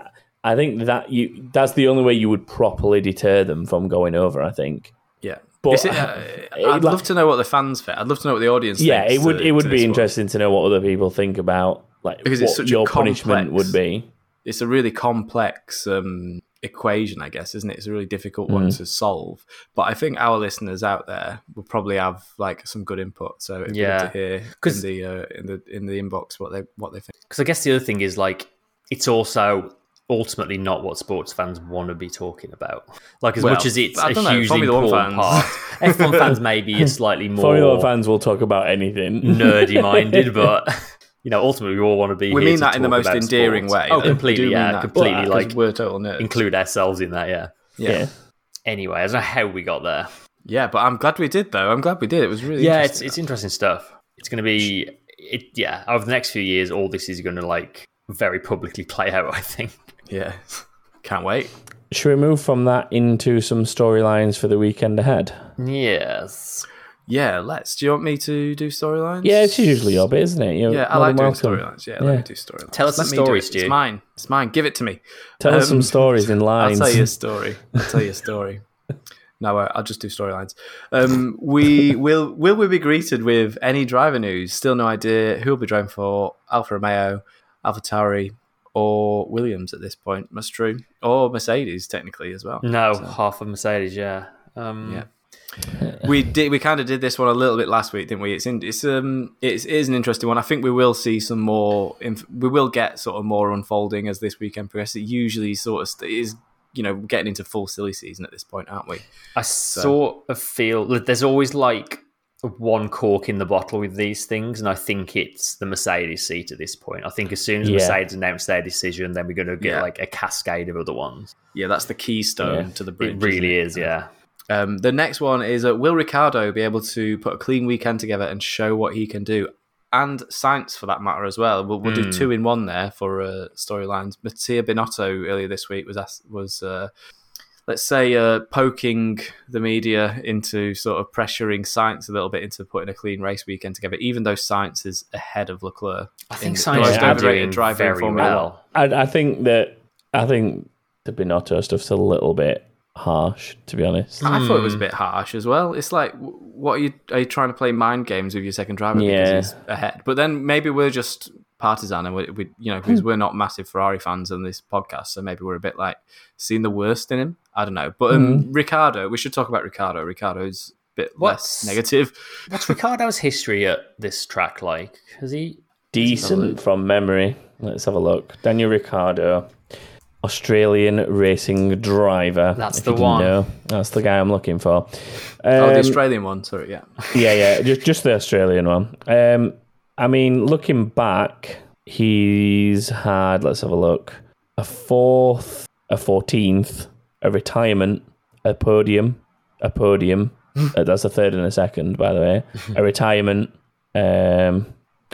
I think that you that's the only way you would properly deter them from going over, I think. yeah. But- [laughs] it, uh, I'd like- love to know what the fans think. I'd love to know what the audience yeah, thinks it would to- it would be this one. interesting to know what other people think about like Because what a your punishment would be. it's a really complex um, equation, I guess, isn't it? It's a really difficult one Mm. to solve. But I think our listeners out there will probably have like some good input. So it'd be Yeah. good to hear in 'Cause- the uh, in the in the inbox what they what they think. Because I guess the other thing is like it's also ultimately not what sports fans want to be talking about. Like as Well, much as it's I a don't know, hugely Formula One important part, fans- F1 fans [laughs] maybe are slightly more Formula One fans will talk about anything. nerdy minded, [laughs] but you know ultimately we all want to be. We here mean to that in the most endearing sports. way. Oh, completely, yeah, that. completely. Well, 'cause like we're total nerds. include ourselves in that. Yeah. yeah. yeah. Anyway, I don't know how we got there. yeah, but I'm glad we did though. I'm glad we did. It was really yeah, it's interesting. it's interesting stuff. It's going to be it. Yeah, over the next few years, all this is going to like very publicly [laughs] play out. I think. yeah. Can't wait. Should we move from that into some storylines for the weekend ahead? Yes. Yeah, let's. Do you want me to do storylines? Yeah, it's usually your bit, isn't it? You're Yeah, I like doing storylines. Yeah, let me do storylines. Tell us Let a me do story, it. Stu. It's mine. It's mine. Give it to me. Tell us some Um, stories in [laughs] lines. I'll tell you a [laughs] story. I'll tell you a story. No, uh, I'll just do storylines. Um, we will. Will we be greeted with any driver news? Still no idea who will be driving for Alfa Romeo, AlphaTauri, or Williams at this point. That's true. Or Mercedes, technically as well. No, half of Mercedes. Yeah. Um, Yeah. We did. We kind of did this one a little bit last week, didn't we? It's in, it's um it's, it is an interesting one. I think we will see some more. Inf- we will get sort of more unfolding as this weekend progresses. It usually sort of st- is you know getting into full silly season at this point, aren't we? I sort of feel that there's always like one cork in the bottle with these things, and I think it's the Mercedes seat at this point. I think as soon as Yeah. Mercedes announce their decision, then we're going to get Yeah. like a cascade of other ones. Yeah, that's the keystone Yeah. to the bridge. It really isn't is, yeah. Um, the next one is uh, will Ricciardo be able to put a clean weekend together and show what he can do? and Sainz for that matter as well. We'll, we'll do Hmm. two in one there for uh, storylines. Mattia Binotto earlier this week was asked, was uh, let's say uh, poking the media into sort of pressuring Sainz a little bit into putting a clean race weekend together, even though Sainz is ahead of Leclerc. I think in Sainz is overrated doing driver in very Formula well. I, I think that I think the Binotto stuff's a little bit harsh, to be honest. I thought it was a Hmm. bit harsh as well. It's like, what are you are you trying to play mind games with your second driver Yeah. because he's ahead? But then maybe we're just partisan and we, we you know Hmm. because we're not massive Ferrari fans on this podcast, so maybe we're a bit like seeing the worst in him. I don't know, but um, Hmm. Ricciardo, we should talk about Ricciardo. Ricciardo's a bit What's- less negative. [laughs] What's Ricciardo's history at this track like? Has he? Decent from memory. Let's have a look. Daniel Ricciardo, Australian racing driver. That's the one. know. That's the guy I'm looking for. oh, the Um, Australian one. Sorry, yeah. [laughs] yeah, yeah, just just the Australian one. Um, I mean, looking back, he's had. Let's have a look. A fourth, a fourteenth, a retirement, a podium, a podium. [laughs] Uh, that's a third and a second, by the way. A retirement, um,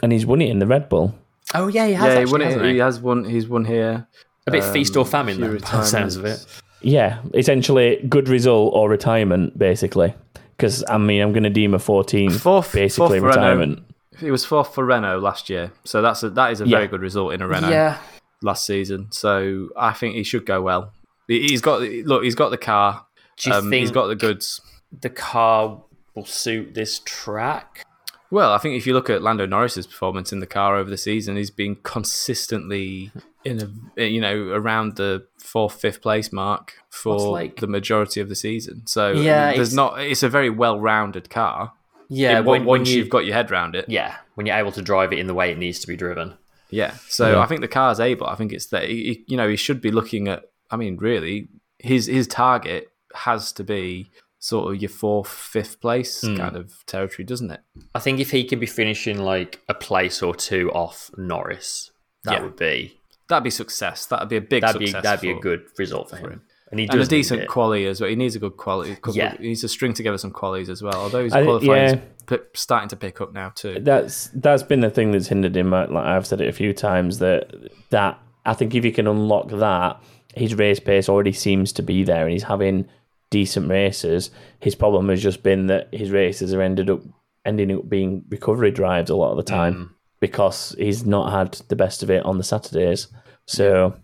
and he's won it in the Red Bull. Oh yeah, he has. Yeah, he won it. He he? has won. He's won here. A bit Um, feast or famine, few then, by the sounds of it. Yeah, essentially good result or retirement, basically. Because I mean, I'm going to deem a 14 Fourth- basically fourth for Renault. retirement. He was fourth for Renault last year, so that's a, that is a Yeah. very good result in a Renault. Yeah, last season. So I think he should go well. He- He's got look. He's got the car. Do you Um, think he's got the goods. the car will suit this track? Well, I think if you look at Lando Norris's performance in the car over the season, he's been consistently in a you know around the fourth, fifth place mark for like- the majority of the season. So Yeah, there's it's- not. It's a very well-rounded car. Yeah, It- when, once you, you've got your head around it. yeah, when you're able to drive it in the way it needs to be driven. Yeah. So Yeah. I think the car's able. I think it's that he, you know he should be looking at. I mean, really, his his target has to be sort of your fourth, fifth place Hmm. kind of territory, doesn't it? I think if he can be finishing like a place or two off Norris, that Yeah. would be That'd be success. That'd be a big that'd be success. that'd be a good result for him. And he and a decent quality as well. He needs a good quality. Yeah. he needs to string together some qualities as well. Although he's qualifying yeah. starting to pick up now too. That's that's been the thing that's hindered him. Like I've said it a few times that that I think if he can unlock that, his race pace already seems to be there, and he's having decent races. His problem has just been that his races are ended up ending up being recovery drives a lot of the time mm. because he's not had the best of it on the Saturdays. So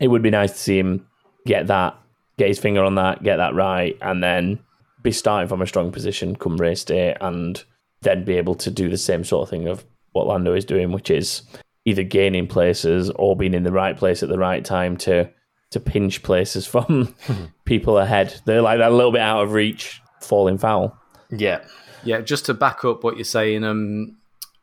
it would be nice to see him get that, get his finger on that, get that right, and then be starting from a strong position come race day and then be able to do the same sort of thing of what Lando is doing, which is either gaining places or being in the right place at the right time to to pinch places [laughs] from people ahead. They're like a little bit out of reach, falling foul. Yeah. Yeah, just to back up what you're saying, um,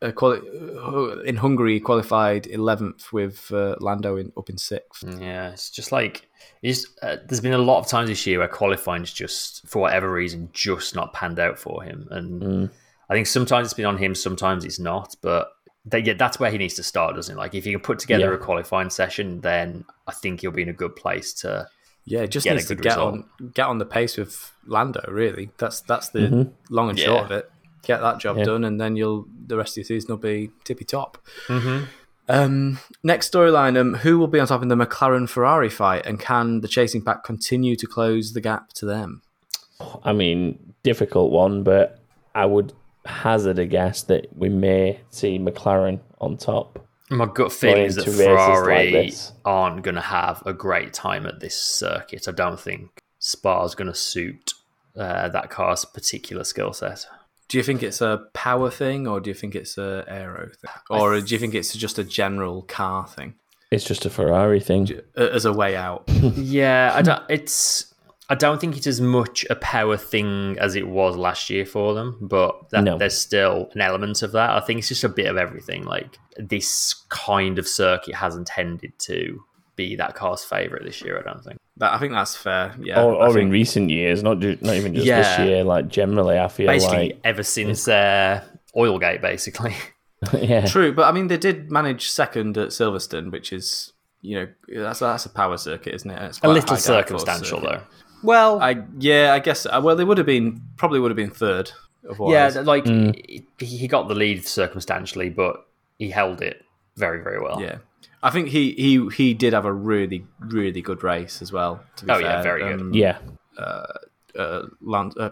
uh, quali- uh, in Hungary he qualified 11th with uh, Lando in, up in sixth. Yeah, it's just like it's, uh, there's been a lot of times this year where qualifying's just for whatever reason just not panned out for him, and I think sometimes it's been on him, sometimes it's not. But that, yeah, that's where he needs to start, doesn't it? Like if he can put together Yeah. a qualifying session, then I think he'll be in a good place to. Yeah, just Get needs to get result. on get on the pace with Lando. Really, that's that's the long and Yeah. short of it. Get that job Yeah. done, and then you'll the rest of your season will be tippy top. Um, next storyline: um, Who will be on top in the McLaren Ferrari fight, and can the chasing pack continue to close the gap to them? I mean, difficult one, but I would hazard a guess that we may see McLaren on top. My gut feeling is that into races like Ferrari aren't going to have a great time at this circuit. I don't think Spa's going to suit uh, that car's particular skill set. Do you think it's a power thing, or do you think it's a aero thing, or do you think it's just a general car thing It's just a Ferrari thing. as a way out? [laughs] Yeah, I don't. It's. I don't think it's as much a power thing as it was last year for them, but that, No. there's still an element of that. I think it's just a bit of everything. Like this kind of circuit hasn't tended to be that car's favorite this year. I don't think. That, I think that's fair. Yeah, or I or in recent years, not ju- not even just Yeah. this year. Like generally, I feel Basically, like ever since uh, Oilgate, basically. [laughs] yeah, True, but I mean, they did manage second at Silverstone, which is you know that's that's a power circuit, isn't it? It's a little circumstantial, though. Well, I yeah, I guess. uh, Well, they would have been probably would have been third Otherwise. Yeah, like he, he got the lead circumstantially, but he held it very, very well. Yeah. I think he, he he did have a really really good race as well. To be Oh, fair. yeah, very good. Um, Yeah. Uh, Lance, uh,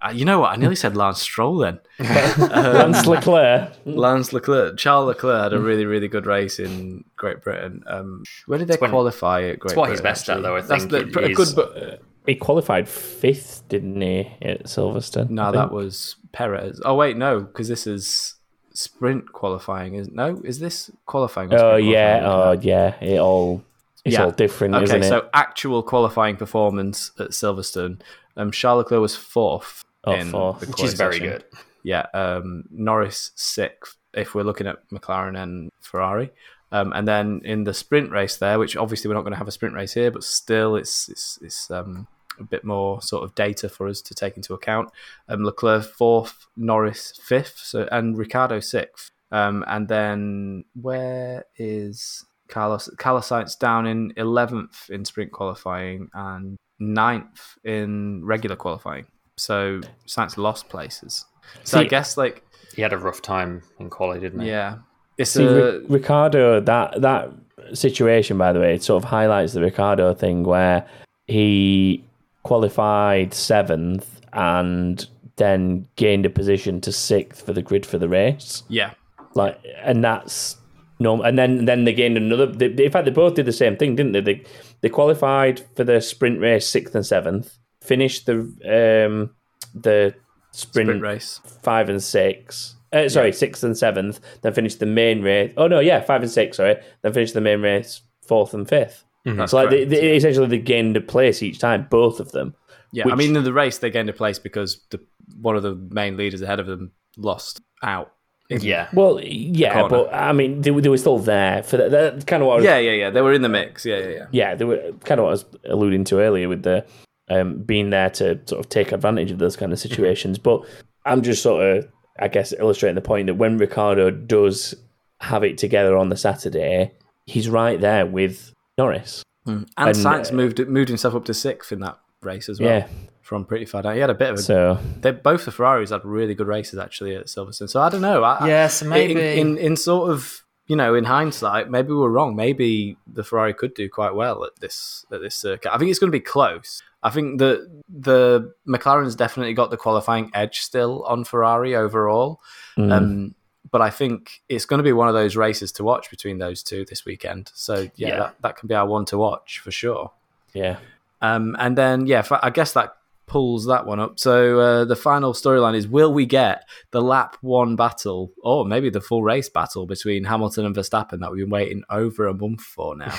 uh, you know what? I nearly said Lance Stroll then. [laughs] [laughs] Lance Leclerc. Lance Leclerc, Charles Leclerc had a really really good race in Great Britain. Um, where did they when- qualify at Great It's what he's Britain, best at, though. I That's think the- it a is- good, but He qualified fifth, didn't he, at Silverstone? no, that was Perez. Oh wait, no, because this is sprint qualifying. Is no? Is this qualifying? Oh yeah, qualifying? oh yeah. It all it's Yeah. all different, Okay, isn't it? so actual qualifying performance at Silverstone. Um, Charles Leclerc was fourth. Oh, in fourth. the Which is very good. Yeah, um, Norris sixth. If we're looking at McLaren and Ferrari, um, and then in the sprint race there, which obviously we're not going to have a sprint race here, but still, it's it's, it's um, a bit more sort of data for us to take into account. Um, Leclerc fourth, Norris fifth, so and Ricciardo sixth. Um, and then where is Carlos? Carlos Sainz down in eleventh in sprint qualifying and ninth in regular qualifying. So Sainz lost places. So I guess like He had a rough time in quali, didn't he? yeah, it's See, a Ri- Ricciardo, that that situation, by the way, it sort of highlights the Ricciardo thing where he qualified seventh and then gained a position to sixth for the grid for the race. yeah Like, and that's normal. And then then they gained another. They, in fact, they both did the same thing, didn't they? They they qualified for the sprint race sixth and seventh, finished the um the sprint, sprint race. five and six. Uh, sorry, sixth and seventh. Then finished the main race. Oh no, yeah, five and six. Sorry, then finished the main race fourth and 5th That's So like, they, correct. they, essentially, they gained a place each time, both of them. yeah, I mean in the race they gained a place because the one of the main leaders ahead of them lost out. Yeah. Well, yeah, but I mean, they, they were still there for that. That's kind of what I was Yeah, yeah, yeah. They were in the mix. Yeah, yeah, yeah. yeah, they were kind of what I was alluding to earlier with the um, being there to sort of take advantage of those kind of situations. But I'm just sort of, I guess, illustrating the point that when Ricciardo does have it together on the Saturday, he's right there with Norris. And, And, Sainz uh, moved moved himself up to sixth in that race as well. Yeah. From pretty far down. He had a bit of a So they both the Ferraris had really good races actually at Silverstone. So I don't know. I, Yeah, so in- maybe- in, in sort of you know in hindsight, maybe we were wrong. Maybe the Ferrari could do quite well at this at this circuit. I think it's going to be close. I think that the McLaren's definitely got the qualifying edge still on Ferrari overall. mm, Um, but I think it's going to be one of those races to watch between those two this weekend. So yeah, Yeah. That, that can be our one to watch for sure. yeah, Um, and then, yeah, I guess that pulls that one up. So uh, the final storyline is: Will we get the lap one battle, or maybe the full race battle between Hamilton and Verstappen that we've been waiting over a month for now?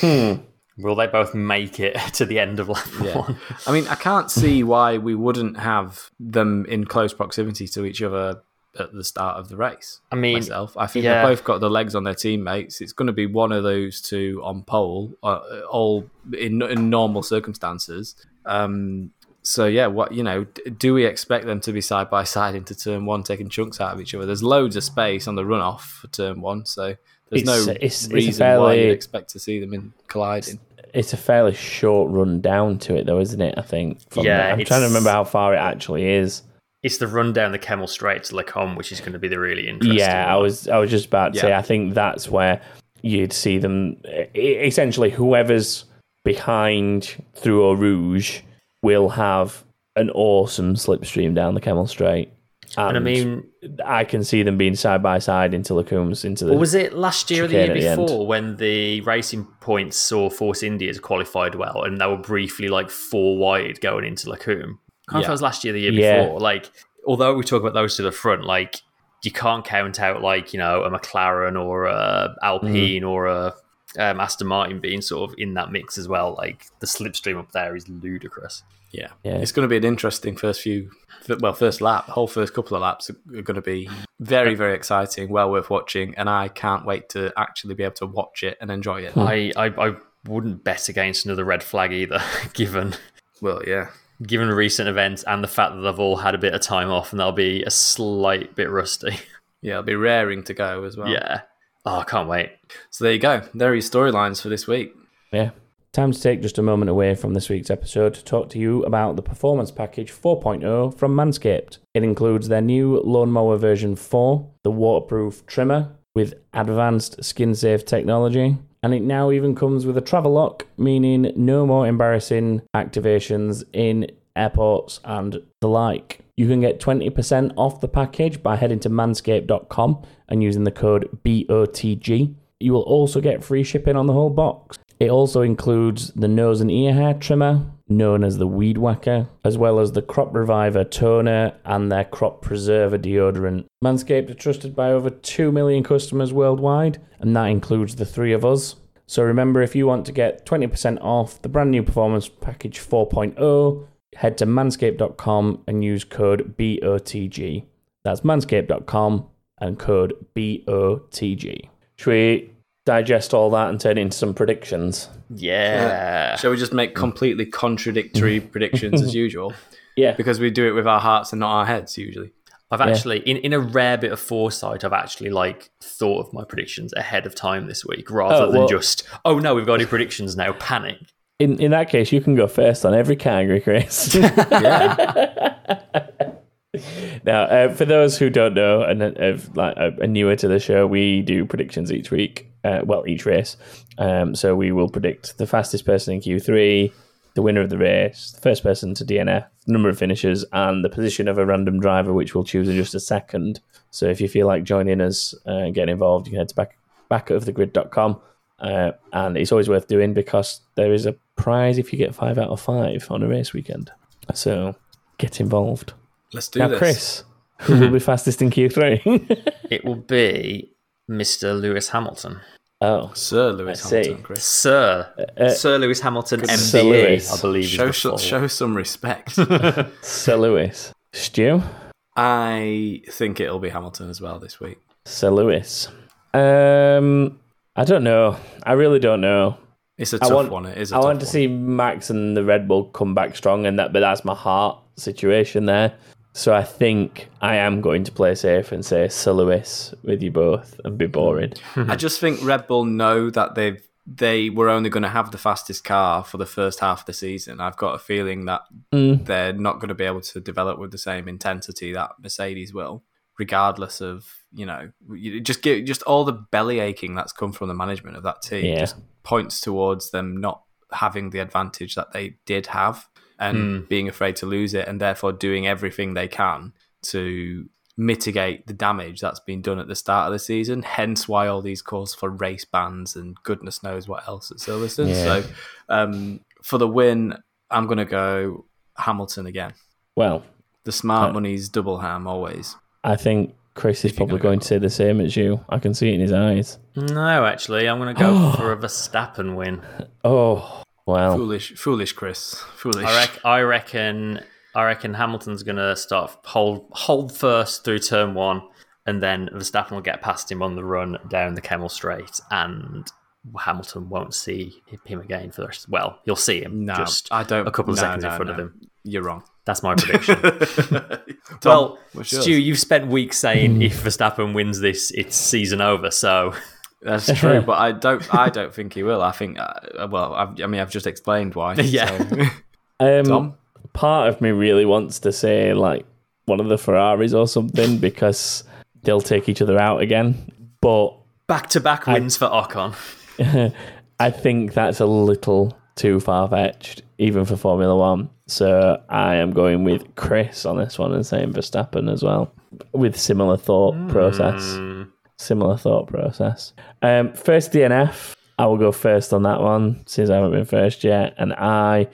[laughs] Will they both make it [laughs] to the end of lap Yeah. one? I mean, I can't see why we wouldn't have them in close proximity to each other at the start of the race. I mean, myself, I think yeah. they've both got the legs on their teammates. It's going to be one of those two on pole, uh, all in, in normal circumstances. Um, so yeah, what you know, do we expect them to be side by side into turn one, taking chunks out of each other? There's loads of space on the runoff for turn one, so there's It's- no it's- it's a reason why fairly- you'd expect to see them in colliding. it's a fairly short run down to it, though, isn't it? I think. from Yeah, there. I'm trying to remember how far it actually is. It's the run down the Kemmel Straight to Les Combes, which is going to be the really interesting. Yeah, I was I was just about to say I think that's where you'd see them essentially whoever's behind through Eau Rouge will have an awesome slipstream down the Kemmel Straight. And I mean, I can see them being side by side into Les Combes into the was it last year or the year at the before when the Racing Points saw Force India's qualified well and they were briefly like four wide going into Les Combes? I can't remember if it was last year or the year Yeah. before. Like, although we talk about those to the front, like, you can't count out like, you know, a McLaren or a Alpine Mm. or a um, Aston Martin being sort of in that mix as well. Like, the slipstream up there is ludicrous. Yeah. Yeah. It's going to be an interesting first few, well, first lap. Whole first couple of laps are going to be very, very exciting, well worth watching, and I can't wait to actually be able to watch it and enjoy it. I, I, I wouldn't bet against another red flag either, [laughs] given Well, yeah. Given recent events and the fact that they've all had a bit of time off and they'll be a slight bit rusty. [laughs] Yeah, I'll be raring to go as well. yeah. Oh, I can't wait. So there you go. There are your storylines for this week. yeah. Time to take just a moment away from this week's episode to talk to you about the Performance Package 4.0 from Manscaped. It includes their new Lawnmower version 4, the waterproof trimmer with advanced skin safe technology, and it now even comes with a travel lock, meaning no more embarrassing activations in airports and the like. You can get 20% off the package by heading to manscaped.com and using the code BOTG. You will also get free shipping on the whole box. It also includes the nose and ear hair trimmer, known as the Weed Whacker, as well as the Crop Reviver toner and their Crop Preserver deodorant. Manscaped are trusted by over 2 million customers worldwide, and that includes the three of us. So remember, if you want to get 20% off the brand new Performance Package 4.0, head to manscaped.com and use code BOTG. That's manscaped.com and code BOTG. Should we digest all that and turn it into some predictions? Yeah. Shall we just make completely contradictory [laughs] predictions as usual? Yeah. Because we do it with our hearts and not our heads usually. I've actually, in, in a rare bit of foresight, I've actually like thought of my predictions ahead of time this week, rather Oh, than just, oh no, we've got any predictions now, panic. In in that case, you can go first on every category, Chris. [laughs] Yeah. [laughs] now, uh, for those who don't know and uh, like, uh, are newer to the show, we do predictions each week. Uh, well, each race. Um, so we will predict the fastest person in Q3, the winner of the race, the first person to DNF, the number of finishes, and the position of a random driver, which we'll choose in just a second. So if you feel like joining us uh, and getting involved, you can head to back backofthegrid.com. Uh, and it's always worth doing because there is a prize if you get five out of five on a race weekend. So get involved. Let's do this. now, this. Chris, who will be [laughs] fastest in Q3? [laughs] It will be Mr. Lewis Hamilton. Oh, Sir Lewis I see. Hamilton, Chris. Sir. Uh, Sir Lewis Hamilton, Sir Lewis. I believe. Show, is the full. some, show some respect. [laughs] [laughs] Sir Lewis. Stu? I think it'll be Hamilton as well this week. Sir Lewis. Um, I don't know. I really don't know. It's a I tough want- one. It is a I tough want to one. see Max and the Red Bull come back strong, and that, but that's my heart situation there. So I think I am going to play safe and say Sir Lewis with you both and be boring. [laughs] I just think Red Bull know that they've they were only going to have the fastest car for the first half of the season. I've got a feeling that Mm. they're not going to be able to develop with the same intensity that Mercedes will, regardless of you know just get just all the belly aching that's come from the management of that team Yeah. just points towards them not having the advantage that they did have and being afraid to lose it and therefore doing everything they can to mitigate the damage that's been done at the start of the season. Hence why all these calls for race bans and goodness knows what else at Silverstone. Yeah. So um, for the win, I'm going to go Hamilton again. Well, The smart Uh, money's double ham always. I think Chris is probably gonna going go- to say the same as you. I can see it in his eyes. No, actually, I'm going to go [gasps] for a Verstappen win. Oh, well. Foolish, foolish, Chris. Foolish. I, rec- I reckon. I reckon Hamilton's going to start hold hold first through turn one, and then Verstappen will get past him on the run down the Kemmel Straight, and Hamilton won't see him again for the rest. Of, Well, you'll see him No, just I don't. a couple of no, seconds no, in front no. of him. You're wrong. That's my prediction. [laughs] Tom, well, what's Stu, yours? you've spent weeks saying if Verstappen wins this, it's season over. So That's [laughs] true, but I don't. I don't think he will. I think. Uh, well, I've, I mean, I've just explained why. [laughs] Yeah. so. Um, Tom? part of me really wants to say like one of the Ferraris or something [laughs] because they'll take each other out again. But back to back wins for Ocon. I think that's a little too far fetched, even for Formula One. So I am going with Chris on this one and saying Verstappen as well, with similar thought process. Similar thought process. Um, first DNF, I will go first on that one since I haven't been first yet, and I.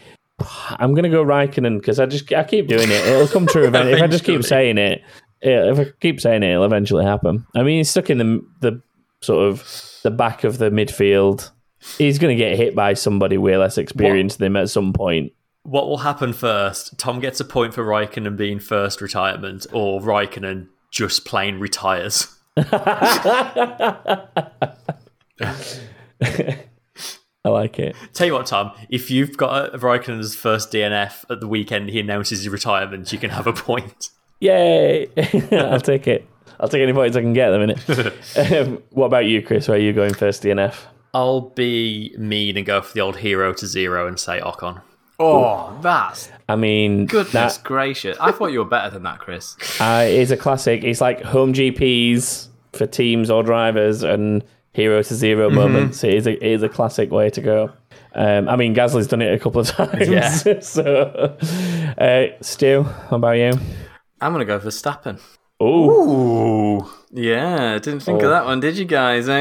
I'm gonna go Raikkonen because I just I keep doing it. It'll come true [laughs] eventually. if I just keep saying it, if I keep saying it, it'll eventually happen. I mean, he's stuck in the the sort of the back of the midfield. He's going to get hit by somebody way less experienced than him at some point. What will happen first? Tom gets a point for Raikkonen being first retirement, or Raikkonen just plain retires. [laughs] I like it. Tell you what, Tom, if you've got a Raikkonen's first DNF at the weekend, he announces his retirement, you can have a point. Yay! [laughs] I'll take it. I'll take any points I can get at the minute. [laughs] um, what about you, Chris? Where are you going first, DNF? I'll be mean and go for the old hero to zero and say Ocon. Oh, that's I mean, goodness that gracious! I thought you were better than that, Chris. uh, is a classic. It's like home GPs for teams or drivers and hero to 0 Mm-hmm. moments. It is, a, it is a classic way to go. Um, I mean, Gasly's done it a couple of [laughs] times. Yeah. [laughs] so, uh, Stu, how about you? I'm gonna go for Stappen. Oh, Ooh, Yeah, didn't think Oh. of that one, did you guys? Eh?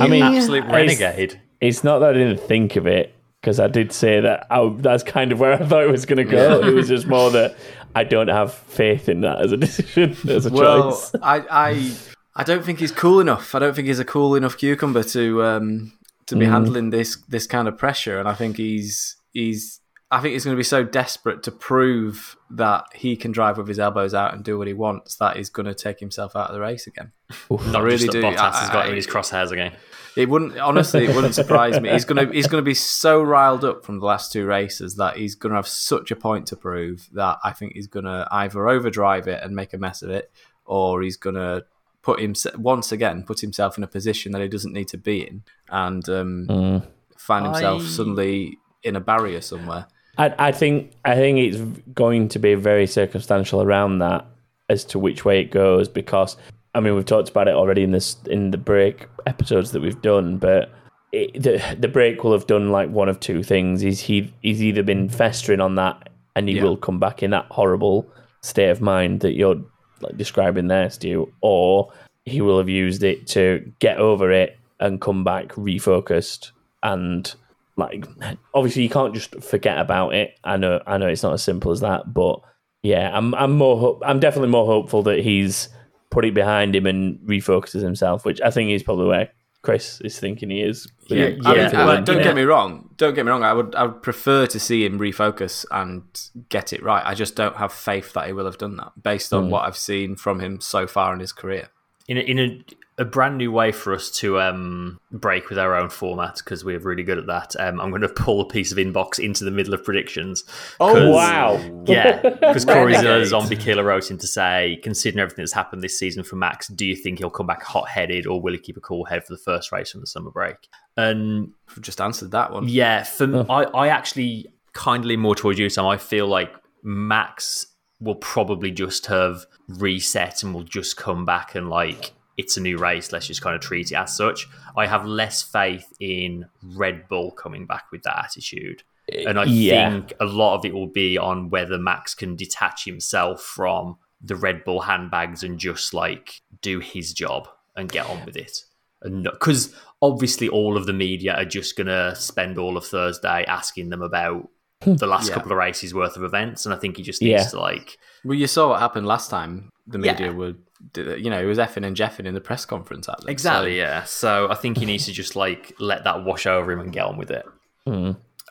I mean, absolute it's- renegade. It's not that I didn't think of it because I did say that I, that's kind of where I thought it was going to go. it was just more that I don't have faith in that as a decision, as a well, choice. I, I, I don't think he's cool enough. I don't think he's a cool enough cucumber to um, to be handling this this kind of pressure. And I think he's he's. I think he's going to be so desperate to prove that he can drive with his elbows out and do what he wants that he's going to take himself out of the race again. Not really just that do. Bottas I- has got I- in his crosshairs again. It wouldn't honestly. It wouldn't surprise me. He's gonna he's gonna be so riled up from the last two races that he's gonna have such a point to prove that I think he's gonna either overdrive it and make a mess of it, or he's gonna put him once again put himself in a position that he doesn't need to be in and um, find himself I- suddenly in a barrier somewhere. I, I think I think it's going to be very circumstantial around that as to which way it goes because I mean we've talked about it already in this in the break episodes that we've done, but it, the the break will have done like one of two things. He's he he's either been festering on that and he Yeah. will come back in that horrible state of mind that you're like describing there, Stu, or he will have used it to get over it and come back refocused and like obviously you can't just forget about it. I know I know it's not as simple as that, but yeah, I'm I'm more I'm definitely more hopeful that he's put it behind him and refocuses himself, which I think is probably where Chris is thinking he is. Yeah, I mean, yeah, I- well, don't get me wrong. Don't get me wrong. I would I would prefer to see him refocus and get it right. I just don't have faith that he will have done that based on hmm. what I've seen from him so far in his career. in a, in a, a brand new way for us to um, break with our own format because we're really good at that. Um, I'm going to pull a piece of inbox into the middle of predictions. Oh wow. [laughs] Yeah, because Corey's a zombie killer wrote in to say, considering everything that's happened this season for Max, do you think he'll come back hot headed or will he keep a cool head for the first race from the summer break? And I've just answered that one. yeah, for I, I actually kindly more towards you, Sam. I feel like Max will probably just have reset and will just come back and like it's a new race. Let's just kind of treat it as such. I have less faith in Red Bull coming back with that attitude. And I Yeah. think a lot of it will be on whether Max can detach himself from the Red Bull handbags and just like do his job and get on with it. And because obviously all of the media are just gonna spend all of Thursday asking them about the last Yeah. couple of races worth of events, and I think he just needs Yeah. to like Well, you saw what happened last time. The media Yeah. were, you know, it was effing and jeffing in the press conference at them. exactly So yeah. So I think he needs to just like let that wash over him and get on with it.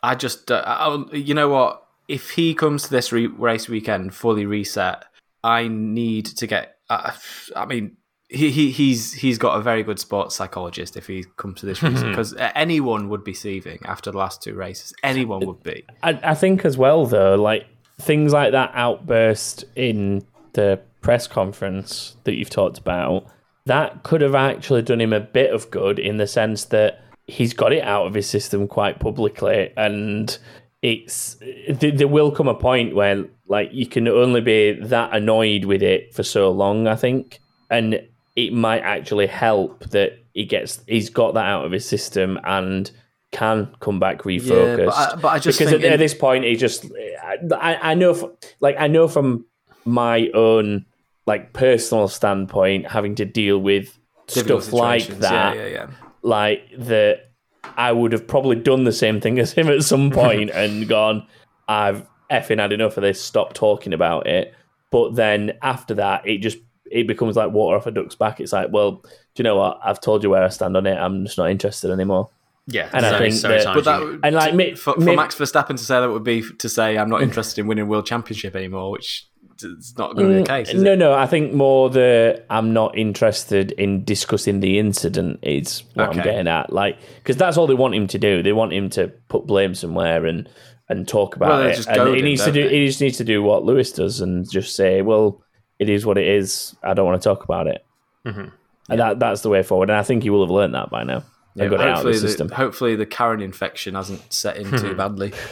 I just, uh, I, you know what? If he comes to this re- race weekend fully reset, I need to get. Uh, I mean, he, he he's he's got a very good sports psychologist if he comes to this reason mm-hmm. because anyone would be seething after the last two races. Anyone would be. I, I think as well though, like things like that outburst in the press conference that you've talked about, that could have actually done him a bit of good in the sense that he's got it out of his system quite publicly and it's there will come a point where like you can only be that annoyed with it for so long i think and it might actually help that he gets he's got that out of his system and can come back refocused but I- but I just because at, in- at this point he just I, I know f like i know from my own like personal standpoint having to deal with Difficult stuff like that Yeah, yeah, yeah. like that I would have probably done the same thing [laughs] as him at some [laughs] point and gone, I've effing had enough of this, stop talking about it. But then after that, it just it becomes like water off a duck's back. It's like, well, do you know what? I've told you where I stand on it. I'm just not interested anymore. Yeah, And I think so that- But that would- And like, to- mi- for, for mi- Max Verstappen to say that would be to say I'm not interested in winning world championship anymore, which is not going to be the mm, case. Is no, it? no. I think more the I'm not interested in discussing the incident is what I'm getting at. Like, because that's all they want him to do. They want him to put blame somewhere and and talk about Well, it. just And he needs to don't do. they? He just needs to do what Lewis does and just say, "Well, it is what it is. I don't want to talk about it." Mm-hmm. And that that's the way forward. And I think he will have learned that by now. and got it out of the hopefully, system. the, hopefully the Karen infection hasn't set in too badly. [laughs]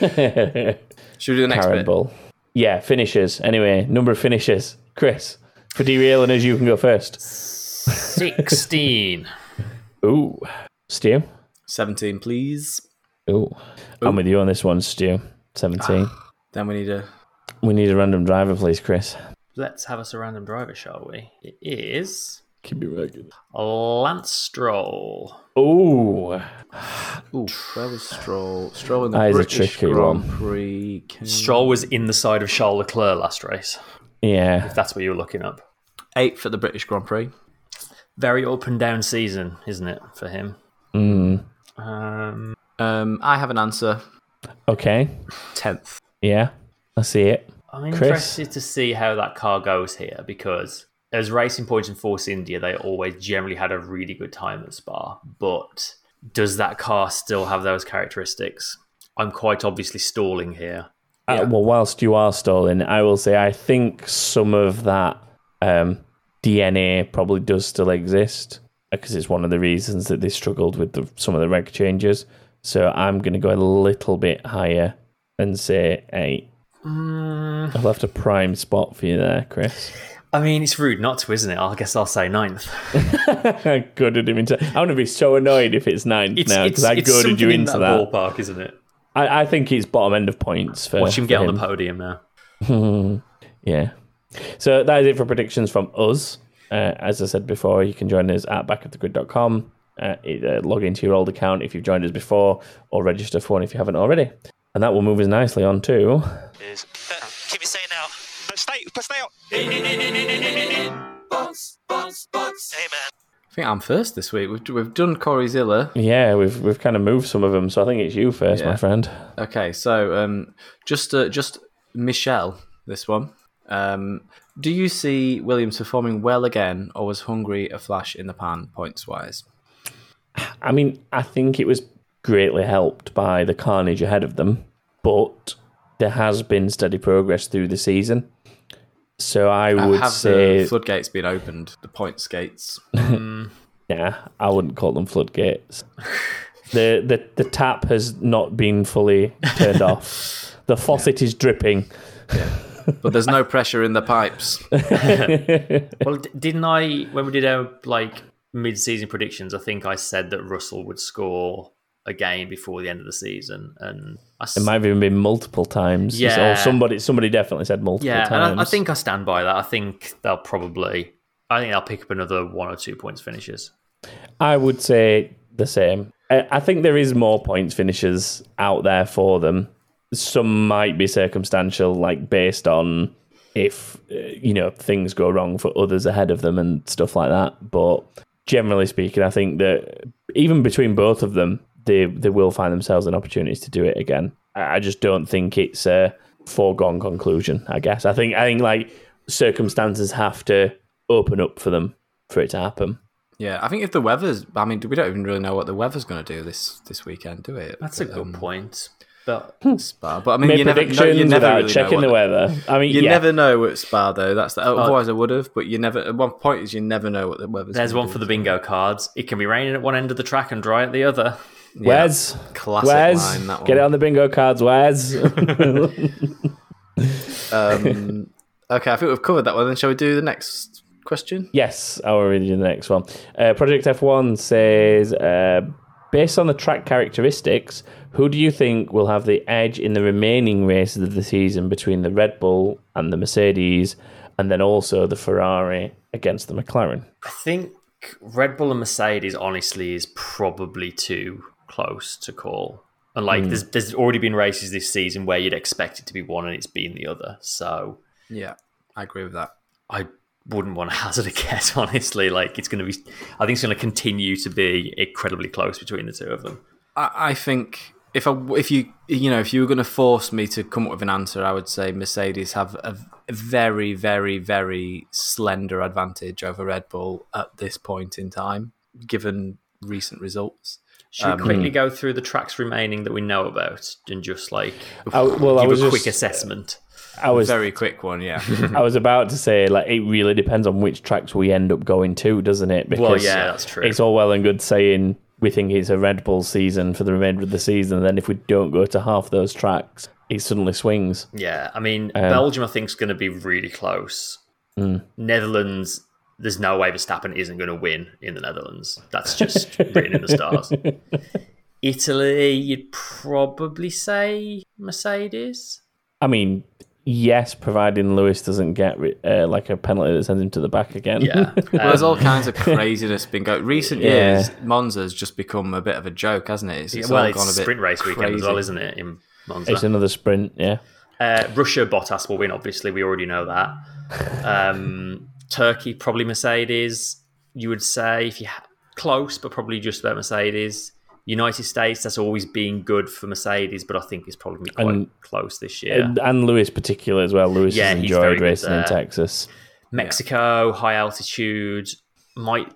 Should we do the next Karen bit? Bull. Yeah, finishes. Anyway, number of finishes. Chris, for derailing us, you can go first. 16. [laughs] Ooh. Stu? 17, please. Ooh. I'm with you on this one, Stu. 17. [sighs] Then we need a. we need a random driver, please, Chris. Let's have us a random driver, shall we? It is Keep me working. Lance Stroll. Ooh. Ooh, where was Stroll? Stroll in the That is a British tricky Grand one. Prix. Can- Stroll was in the side of Charles Leclerc last race, Yeah. if that's what you were looking up. Eighth at the British Grand Prix. Very up and down season, isn't it, for him? Mm. Um, Um, I have an answer. Okay. Tenth. Yeah. I see it. I'm Chris? interested to see how that car goes here because as Racing Point and Force India, they always generally had a really good time at Spa. But does that car still have those characteristics? I'm quite obviously stalling here. Yeah. Uh, well, whilst you are stalling, I will say I think some of that um, DNA probably does still exist because it's one of the reasons that they struggled with the, some of the reg changes. So I'm going to go a little bit higher and say eight. Mm, I'll left a prime spot for you there, Chris. I mean, it's rude not to, isn't it? I guess I'll say ninth. [laughs] I goaded him into. I'm going to be so annoyed if it's ninth It's, now because I goaded you something in into that, that. ballpark, isn't it? I, I think he's bottom end of points for. Watch him get on the podium now. [laughs] Yeah. So that is it for predictions from us. Uh, as I said before, you can join us at backofthegrid.com. Uh, uh, log into your old account if you've joined us before, or register for one if you haven't already. And that will move us nicely on to. Is. Uh, [laughs] keep it saying now. No, stay, stay out. Hey man. I think I'm first this week. We've, we've done Corey Zilla. Yeah, we've we've kind of moved some of them, so I think it's you first, Yeah. my friend. Okay, so um, just uh, just Michelle, this one. Um, do you see Williams performing well again, or was Hungary a flash in the pan points wise? I mean, I think it was greatly helped by the carnage ahead of them, but there has been steady progress through the season. So I uh, would have say the floodgates been opened? The points gates. [laughs] Hmm. Yeah, I wouldn't call them floodgates. [laughs] the the the tap has not been fully turned [laughs] off. The faucet is dripping. but there's no pressure in the pipes. Well, d- didn't I, when we did our like mid-season predictions, I think I said that Russell would score again before the end of the season, and I It might have even been multiple times. Yeah. Or somebody somebody definitely said multiple yeah, times. and I, I think I stand by that. I think they'll probably, I think they'll pick up another one or two points finishes. I would say the same. I, I think there is more points finishes out there for them. Some might be circumstantial, like based on if uh, you know things go wrong for others ahead of them and stuff like that. But generally speaking, I think that even between both of them, they they will find themselves in opportunities to do it again. I I just don't think it's a foregone conclusion. I guess I think I think like circumstances have to open up for them for it to happen. Yeah, I think if the weather's, I mean, we don't even really know what the weather's going to do this this weekend, do we? That's a good um, point. But [laughs] Spa, but I mean, Make you never, predictions no, you never really checking know the weather. [laughs] I mean, You yeah. never know at Spa though. That's the, otherwise I would have. But you never. At one point is you never know what the weather's. there's one do. for the bingo cards. It can be raining at one end of the track and dry at the other. Yeah. Wes, Classic Wes, line, that one. get it on the bingo cards, Wes. [laughs] [laughs] Um, okay, I think we've covered that one. Then shall we do the next question? yes, I will read you the next one. Uh, Project F1 says, uh, based on the track characteristics, who do you think will have the edge in the remaining races of the season between the Red Bull and the Mercedes, and then also the Ferrari against the McLaren? I think Red Bull and Mercedes, honestly, is probably too close to call. And like, hmm. there's there's already been races this season where you'd expect it to be one and it's been the other. So Yeah, I agree with that. I wouldn't want to [laughs] hazard a guess, honestly. Like, it's going to be, I think it's going to continue to be incredibly close between the two of them. I, I think if I if you you know if you were going to force me to come up with an answer, I would say Mercedes have a very very very slender advantage over Red Bull at this point in time, given recent results. Should Um, we quickly go through the tracks remaining that we know about and just like I, well, I was a just, quick assessment? I was Very quick one, yeah. [laughs] I was about to say, like, it really depends on which tracks we end up going to, doesn't it? Well, yeah, that's true. It's all well and good saying we think it's a Red Bull season for the remainder of the season. Then if we don't go to half those tracks, it suddenly swings. Yeah, I mean, Um, Belgium, I think, is going to be really close. Netherlands, there's no way Verstappen isn't going to win in the Netherlands. That's [laughs] just written in the stars. [laughs] Italy, you'd probably say Mercedes. I mean, yes, providing Lewis doesn't get uh, like a penalty that sends him to the back again. Yeah. [laughs] Well, there's Um, all kinds of craziness been going. Recent Yeah. years, Monza's just become a bit of a joke, hasn't it? It's, it's well, all it's gone a bit sprint race weekend as well, isn't it? In Monza. it's another sprint. Yeah. Uh, Russia, Bottas will win. Obviously, we already know that. Um, Turkey, probably Mercedes. You would say if you ha- close, but probably just about Mercedes. United States, that's always been good for Mercedes, but I think it's probably quite And- close this year. And, and Lewis particular as well. Lewis Yeah, has enjoyed racing in. Texas. Mexico, high altitude, might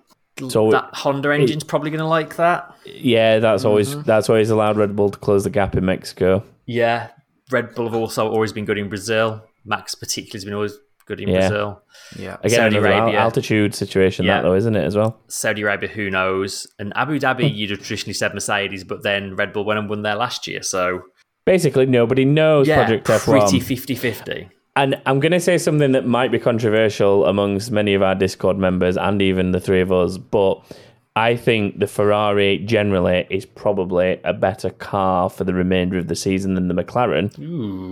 So that Honda engine's probably going to like that. Yeah, that's always Mm-hmm. that's always allowed Red Bull to close the gap in Mexico. Yeah, Red Bull have also always been good in Brazil. Max particularly has been always good in Yeah. Brazil. Yeah. Again, Saudi another al- Arabia. altitude situation Yeah. that though, isn't it as well? Saudi Arabia, who knows? And Abu Dhabi, you'd have traditionally said Mercedes, but then Red Bull went and won there last year. So, Basically, nobody knows yeah, Project pretty F1. 50 50. And I'm going to say something that might be controversial amongst many of our Discord members and even the three of us, but I think the Ferrari generally is probably a better car for the remainder of the season than the McLaren.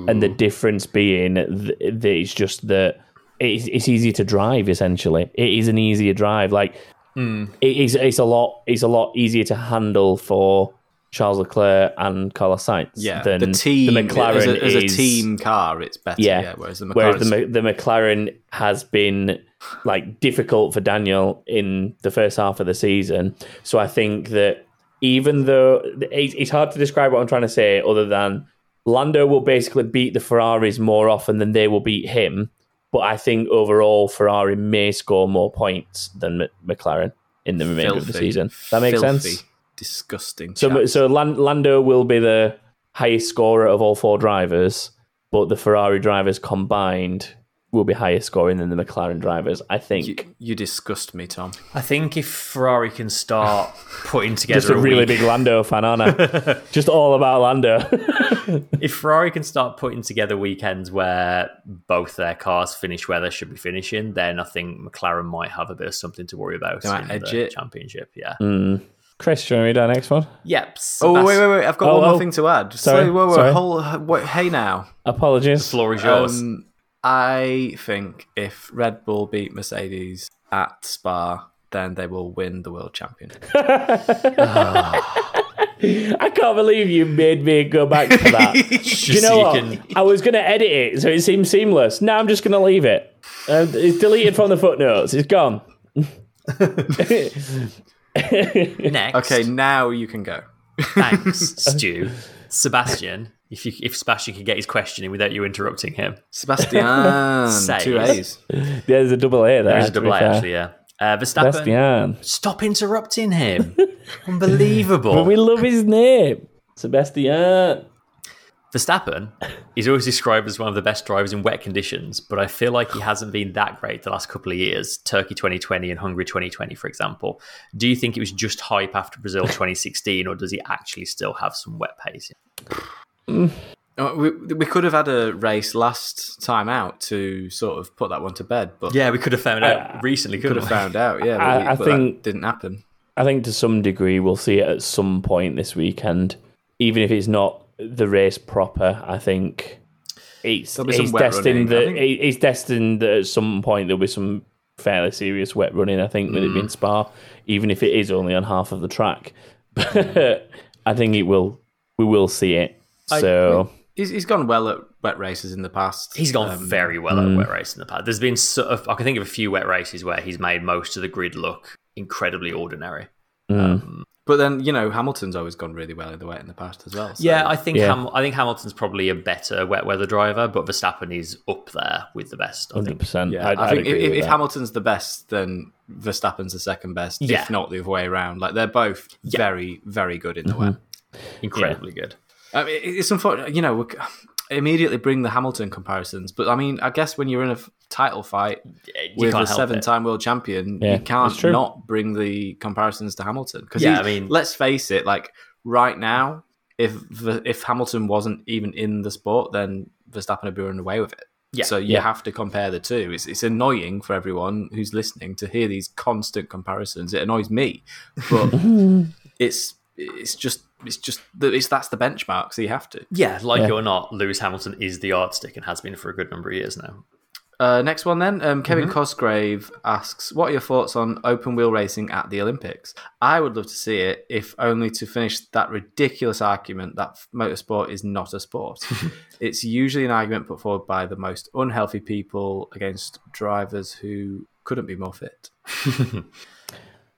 And the difference being th- that it's just that it's, it's easy to drive. Essentially, it is an easier drive. Like hmm. it is, it's a lot. It's a lot easier to handle for Charles Leclerc and Carlos Sainz. Yeah, than the team The McLaren as, a, as a is- team car, it's better. yeah. Yeah, whereas the Whereas the, the McLaren has been like difficult for Daniel in the first half of the season. So I think that even though it's, hard to describe what I'm trying to say, other than Lando will basically beat the Ferraris more often than they will beat him. But I think overall Ferrari may score more points than M- McLaren in the remainder of the season. That makes filthy, sense. Disgusting. So, chaps. so Lando will be the highest scorer of all four drivers, but the Ferrari drivers combined will be higher scoring than the McLaren drivers. I think. you, you disgust me, Tom. I think if Ferrari can start putting [laughs] together just a really week- big Lando fan, aren't I? [laughs] just all about Lando. [laughs] if Ferrari can start putting together weekends where both their cars finish where they should be finishing, then I think McLaren might have a bit of something to worry about They in the it. championship. Yeah. Hmm. Chris, do you want to do our next one? Yep. Oh wait, wait, wait! I've got Oh, one oh. more thing to add. Sorry, So, wait, wait, sorry. hold, wait, hey now. Apologies. Floor is yours. Um, I think if Red Bull beat Mercedes at Spa, then they will win the world championship. [laughs] I can't believe you made me go back to that. [laughs] do you know so you what? can- I was going to edit it so it seemed seamless. Now I'm just going to leave it. Uh, it's deleted from the footnotes. It's gone. [laughs] [laughs] Next. Okay, now you can go. Thanks, [laughs] Stu. Sebastian, if you, if Sebastian could get his question in without you interrupting him, Sebastian, [laughs] Says- two A's. Yeah, There's a double A there. there's a double A fair. actually. Yeah. Uh, Verstappen, Sebastian. stop interrupting him. Unbelievable. But we love his name. Sebastian. Verstappen is always described as one of the best drivers in wet conditions, but I feel like he hasn't been that great the last couple of years. Turkey 2020 and Hungary 2020, for example. Do you think it was just hype after Brazil [laughs] 2016, or does he actually still have some wet pace? Oh, we, we could have had a race last time out to sort of put that one to bed, but Yeah, we could have found out recently, could have we? found out. Yeah, I- we- I think- that didn't happen. I think to some degree we'll see it at some point this weekend, even if it's not the race proper. I think it's There'll be some it's destined running. That think- it's destined that at some point there'll be some fairly serious wet running. I think with it Mm. being Spa, even if it is only on half of the track, [laughs] I think it will. We will see it. So He's, he's gone well at wet races in the past. He's gone Um, very well at wet race in the past. There's been sort of, I can think of a few wet races where he's made most of the grid look incredibly ordinary. But then you know Hamilton's always gone really well in the wet in the past as well. so- Yeah, I think Yeah. Ham- I think Hamilton's probably a better wet weather driver, but Verstappen is up there with the best. I hundred think. percent. yeah. I'd, I I'd think if, agree if, with if that. Hamilton's the best, then Verstappen's the second best. Yeah. If not the other way around, like they're both very, very good in the Mm-hmm. wet. Incredibly good. I mean, it- it's unfortunate. You know, we're- immediately bring the Hamilton comparisons. But I mean, I guess when you're in a f- title fight You with a seven-time world champion, Yeah, you can't not bring the comparisons to Hamilton. Because Yeah, I mean- let's face it, like right now, if if Hamilton wasn't even in the sport, then Verstappen would be running away with it. Yeah. So you Yeah. have to compare the two. It's it's annoying for everyone who's listening to hear these constant comparisons. It annoys me, but [laughs] it's it's just it's just it's that's the benchmark. So you have to. Yeah, like Yeah. it or not, Lewis Hamilton is the yardstick and has been for a good number of years now. Uh, next one then. Um, Kevin Mm-hmm. Cosgrave asks, "What are your thoughts on open wheel racing at the Olympics? I would love to see it, if only to finish that ridiculous argument that motorsport is not a sport. [laughs] it's usually an argument put forward by the most unhealthy people against drivers who couldn't be more fit." [laughs]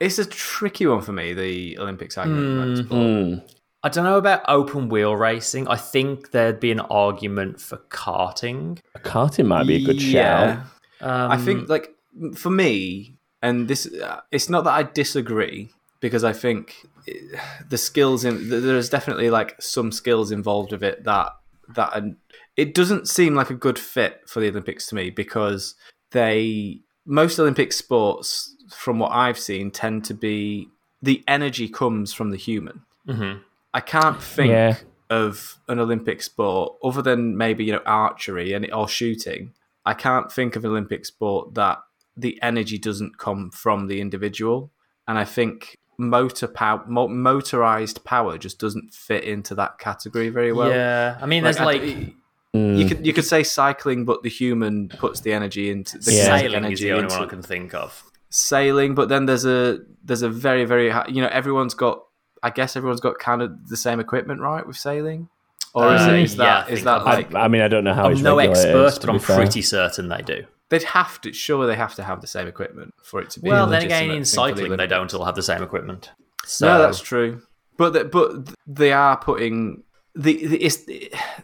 it's a tricky one for me. The Olympics argument. in motorsport. Mm. I don't know about open wheel racing. I think there'd be an argument for karting. Karting might be a good shout. Um, I think like for me, and this, uh, it's not that I disagree because I think it- the skills in there's definitely like some skills involved with it that that and it doesn't seem like a good fit for the Olympics to me because they most Olympic sports from what I've seen tend to be the energy comes from the human. Mhm. I can't think Yeah. of an Olympic sport other than maybe you know archery and or shooting. I can't think of an Olympic sport that the energy doesn't come from the individual, and I think motor power, motorized power, just doesn't fit into that category very well. yeah, I mean, there's I- like, Mm. you could you could say cycling, but the human puts the energy into the Yeah. kinetic sailing is energy the only into one I can think of. Sailing. But then there's a there's a very very high, you know everyone's got I guess everyone's got kind of the same equipment right with sailing, or is, Uh, it, is yeah, that is that like I, I mean, I don't know how I'm no expert, but I'm fair. pretty certain they do. they'd have to Sure, they have to have the same equipment for it to be. Well, then again, in thing for the cycling, they don't all have the same equipment. So No, that's true. But the, but they are putting the, the it's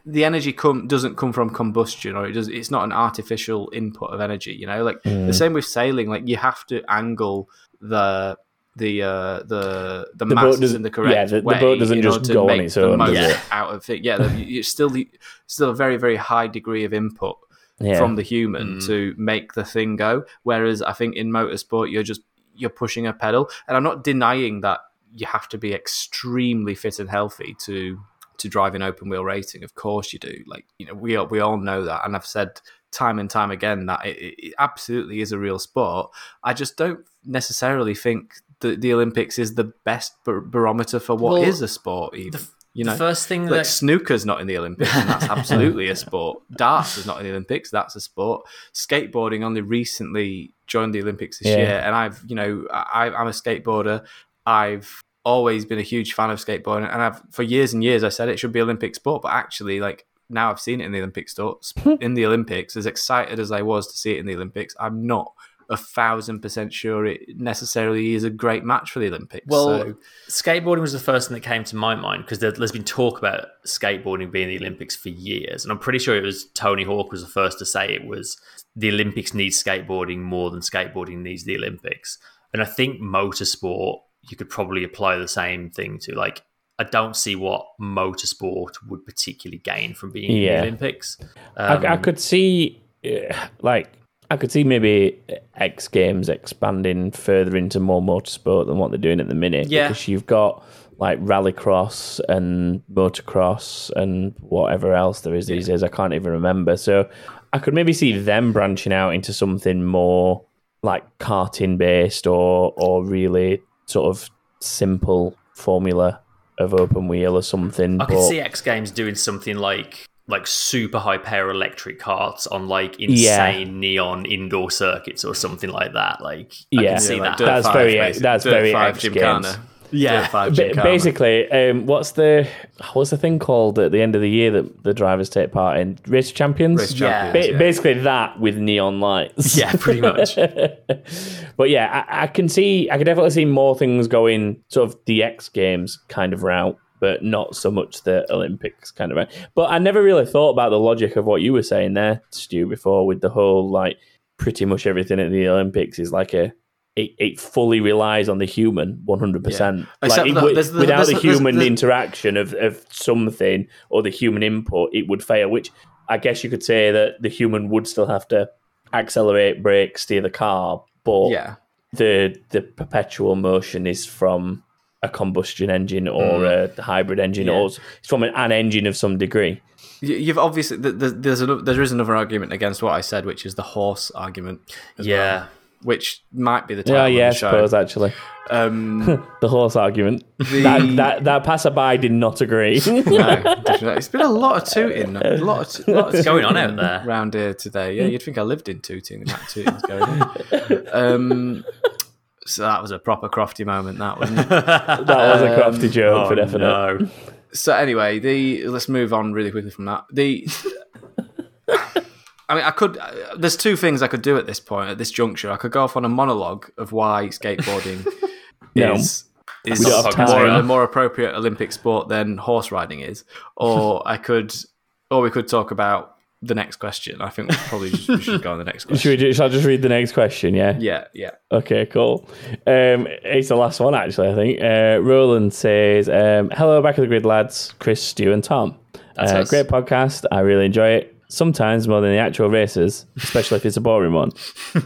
the energy come doesn't come from combustion or it does it's not an artificial input of energy. You know, like Mm. the same with sailing. Like you have to angle the the uh, the the, The boat doesn't- in the correct yeah, the- the boat doesn't just go on make its own, most does [laughs] out of it. Yeah, it's still still a very very high degree of input Yeah. from the human Mm. to make the thing go. Whereas I think in motorsport, you're just you're pushing a pedal, and I'm not denying that you have to be extremely fit and healthy to to drive in open wheel racing. Of course, you do. Like you know, we all, we all know that, and I've said time and time again that it, it absolutely is a real sport. I just don't necessarily think that the Olympics is the best bar- barometer for what is Well, a sport. Even you know, the first thing like that snooker's not in the Olympics, and that's absolutely a [laughs] sport. Darts is not in the Olympics, that's a sport. Skateboarding only recently joined the Olympics this Yeah. year, and I've, you know, I, I'm a skateboarder. I've always been a huge fan of skateboarding, and I've for years and years I said it should be Olympic sport, but actually, like now I've seen it in the Olympic store, [laughs] in the Olympics. As excited as I was to see it in the Olympics, I'm not a thousand percent sure it necessarily is a great match for the Olympics. Well, so, skateboarding was the first thing that came to my mind because there, there's been talk about skateboarding being the Olympics for years, and I'm pretty sure it was Tony Hawk was the first to say it was the Olympics needs skateboarding more than skateboarding needs the Olympics. And I think motorsport you could probably apply the same thing to. Like, I don't see what motorsport would particularly gain from being in the Olympics. I, Um, I could see, uh, like, I could see maybe X Games expanding further into more motorsport than what they're doing at the minute. Yeah. because you've got like rallycross and motocross and whatever else there is these days. I can't even remember. So I could maybe see them branching out into something more like karting based or or really sort of simple formula of open wheel or something. I could see X Games doing something like like super high power electric carts on like Yeah. insane neon indoor circuits or something like that. Like I Yeah. can see Yeah, like that. That's Five, very- basically. that's Dirt very Five X Gymkhana. Games. Yeah. Dirt Five Ba- basically, um, what's the what's the thing called at the end of the year that the drivers take part in? Race champions. Race Yeah. champions, Ba- yeah. Basically, that with neon lights. yeah, pretty much. [laughs] but yeah, I, I can see, I can definitely see more things going sort of the X Games kind of route, but not so much the Olympics kind of route. But I never really thought about the logic of what you were saying there, Stu, before with the whole like pretty much everything at the Olympics is like a it, it fully relies on the human 100%. Yeah. Like, it that there's without there's the the- there's- human there's- interaction of, of something or the human input, it would fail, which I guess you could say that the human would still have to accelerate, brake, steer the car, but Yeah. the the perpetual motion is from a combustion engine or a hybrid engine Mm. Yeah. or it's from an, an engine of some degree. You- You've obviously th- th- there's another, there is another argument against what I said, which is the horse argument. Yeah. well, which might be the title Yeah, of yeah, I the show. suppose actually. Um, [laughs] The horse argument. The- That, that that passerby did not agree. [laughs] no, definitely. it's been a lot of tooting, a lot of, lot of going on out there? around here today. Yeah, you'd think I lived in tooting. The amount tooting's going on. Um, so that was a proper crofty moment. That wasn't [laughs] that was a crafty joke Oh, for definite. no. So anyway, the let's move on really quickly from that. The I mean, I could. Uh, there's two things I could do at this point, at this juncture. I could go off on a monologue of why skateboarding [laughs] No. is is We don't have more, a more appropriate Olympic sport than horse riding is, or I could, or we could talk about the next question. I think we probably just, we should go on the next question. [laughs] Should, we do, shall I just read the next question? Yeah. Yeah, yeah. Okay, cool. Um, it's the last one, actually, I think. Uh, Roland says, um, Hello, back of the grid, lads. Chris, Stu, and Tom. Uh, great podcast. I really enjoy it. Sometimes more than the actual races, especially if it's a boring one.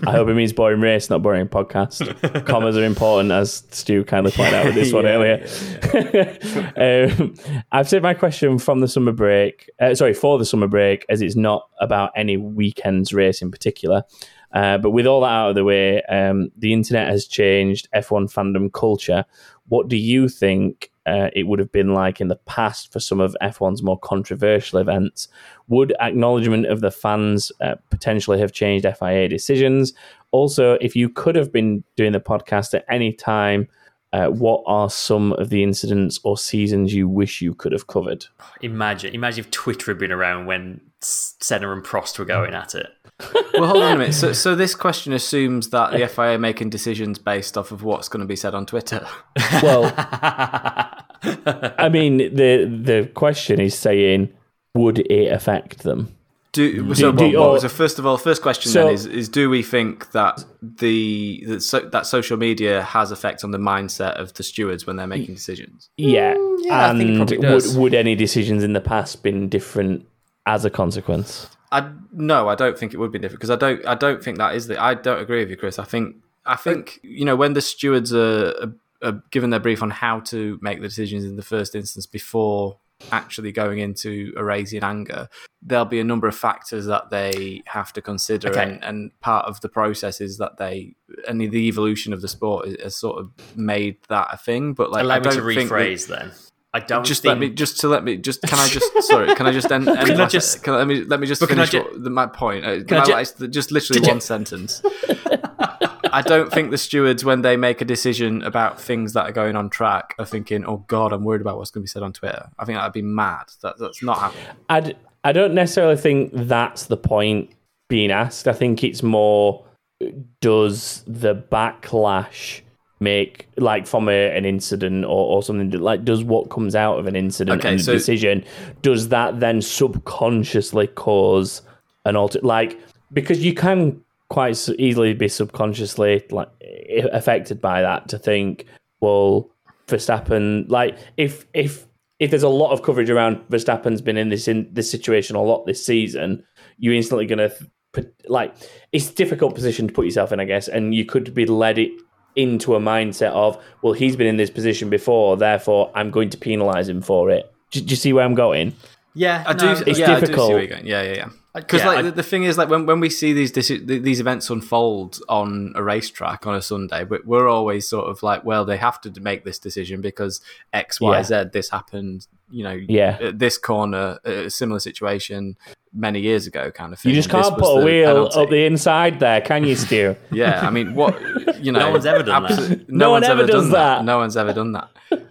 I hope it means boring race, not boring podcast. [laughs] Commas are important, as Stu kindly pointed out with this [laughs] one Yeah, earlier. [laughs] um, I've saved my question from the summer break. Uh, sorry, for the summer break, as it's not about any weekend's race in particular. Uh, but with all that out of the way, um, the internet has changed F1 fandom culture. What do you think uh, it would have been like in the past for some of F1's more controversial events? Would acknowledgement of the fans uh, potentially have changed FIA decisions? Also, if you could have been doing the podcast at any time, uh, what are some of the incidents or seasons you wish you could have covered? Imagine, imagine if Twitter had been around when Senna and Prost were going at it. Well, hold on a minute. So, [laughs] so this question assumes that the FIA are making decisions based off of what's going to be said on Twitter. Well, I [laughs] mean, the the question is saying, would it affect them? Do, so, do- what- what- or- so first of all, first question So- then is, is do we think that the that, so, that social media has effect on the mindset of the stewards when they're making decisions? Yeah, mm, yeah, I and think it probably would does. would any decisions in the past been different as a consequence? I no, I don't think it would be different because I don't I don't think that is the I don't agree with you, Chris. I think I think you know when the stewards are, are, are given their brief on how to make the decisions in the first instance before actually going into a race in anger, there'll be a number of factors that they have to consider, Okay. and, and part of the process is that they and the evolution of the sport has- sort of made that a thing. But like, Allow I me don't to rephrase then. I don't just think let me just to let me just can I just sorry can I just end, [laughs] end Can I just- can let me let me just But can I finish ju- what, the, my point. Uh, can Can I I, ju- like, just literally Ju- one sentence. [laughs] I don't think the stewards when they make a decision about things that are going on track are thinking oh god I'm worried about what's going to be said on Twitter. I think that'd be mad. That, that's not happening. I I don't necessarily think that's the point being asked. I think it's more does the backlash make like from a, an incident or, or something that, like does what comes out of an incident Okay, and so- decision does that then subconsciously cause an alter like because you can quite easily be subconsciously like affected by that to think well Verstappen like if if if there's a lot of coverage around Verstappen's been in this in this situation a lot this season, you're instantly going to like it's a difficult position to put yourself in, I guess, and you could be led it into a mindset of well, he's been in this position before, therefore I'm going to penalise him for it. Do, do you see where I'm going? Yeah, I do it's yeah, I do see difficult. where you're going. yeah yeah yeah because yeah, like I- the, the thing is like when, when we see these deci- these events unfold on a racetrack on a Sunday, we- we're always sort of like, well, they have to make this decision because X, Y, Yeah. Z. This happened, you know, Yeah. at this corner, a similar situation many years ago, kind of thing. You just can't put a wheel penalty. up the inside there, can you, Stu? [laughs] Yeah, I mean, what you [laughs] know, No one's ever done that. [laughs] No No, one one's ever done that. that. No one's ever done that.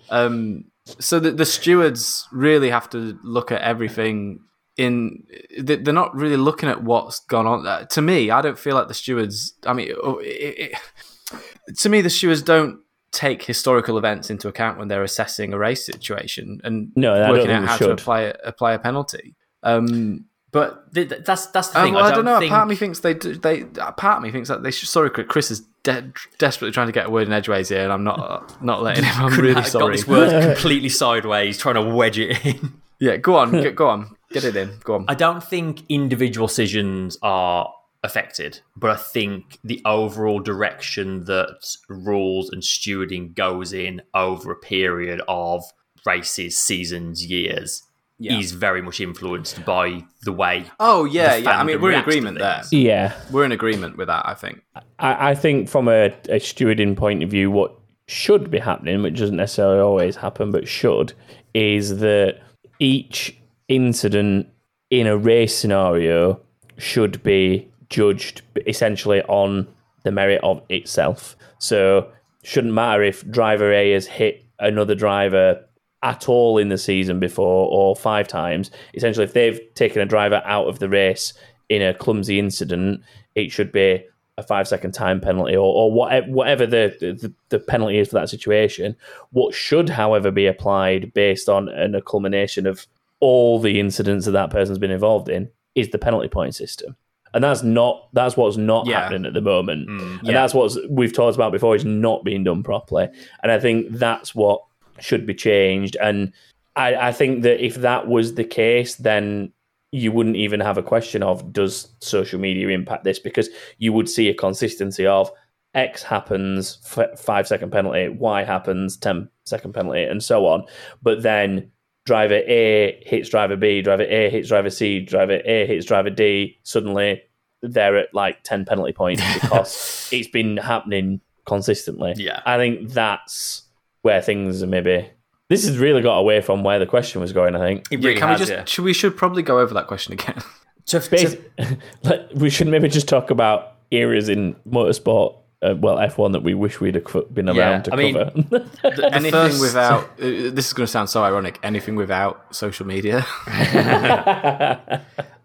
Um, so the, the stewards really have to look at everything. In they- they're not really looking at what's gone on. Uh, To me, I don't feel like the stewards. I mean, oh, it, it, to me, the stewards don't take historical events into account when they're assessing a race situation and No, working out how should. to apply a, apply a penalty. Um, But th- th- that's that's the Um, thing. well, I, don't know. think... Part of me thinks they do, they. Part of me thinks that they should. Sorry, Chris is de- desperately trying to get a word in edgeways here, and I'm not not letting him. I'm [laughs] really I got this word [laughs] completely sideways, trying to wedge it in. Yeah, go on, go on, get it in. Go on. I don't think individual decisions are affected, but I think the overall direction that rules and stewarding goes in over a period of races, seasons, years Yeah. is very much influenced by the way. oh yeah, yeah. I mean, we're in agreement there. Yeah, We're in agreement with that. I think. I, I think from a, a stewarding point of view, what should be happening, which doesn't necessarily always happen, but should, is that each incident in a race scenario should be judged essentially on the merit of itself. So shouldn't matter if driver A has hit another driver at all in the season before or five times. Essentially, if they've taken a driver out of the race in a clumsy incident, it should be a five second time penalty or, or whatever, the, the, the penalty is for that situation. What should, however, be applied based on an, a culmination of all the incidents that that person's been involved in is the penalty point system. And that's not that's what's not Yeah. happening at the moment. Mm, and yeah. that's what we've talked about before is not being done properly. And I think that's what should be changed. And I, I think that if that was the case, then you wouldn't even have a question of does social media impact this because you would see a consistency of X happens, f- five second penalty, Y happens, ten second penalty, and so on. But then driver A hits driver B, driver A hits driver C, driver A hits driver D. Suddenly they're at like 10 penalty points [laughs] because it's been happening consistently. Yeah. I think that's where things are maybe. This has really got away from where the question was going, I think. It Yeah, can has, we just? yeah. Should, we should probably go over that question again. To, to, [laughs] we should maybe just talk about eras in motorsport, uh, well, F1 that we wish we'd have been around Yeah, to I mean- cover. the [laughs] anything first- without. Uh, this is going to sound so ironic. Anything without social media. [laughs]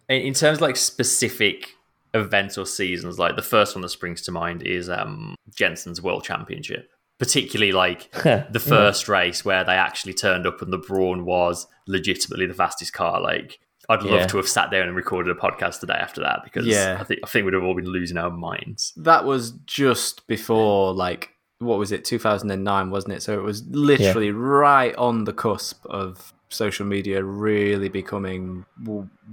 in in terms of like specific events or seasons, like the first one that springs to mind is um Jensen's World Championship. Particularly like [laughs] the first race where they actually turned up and the Brawn was legitimately the fastest car. Like I'd love Yeah. to have sat down and recorded a podcast today after that because Yeah. I think I think we'd have all been losing our minds. that was just before like what was it 2009 wasn't it so it was literally right on the cusp of social media really becoming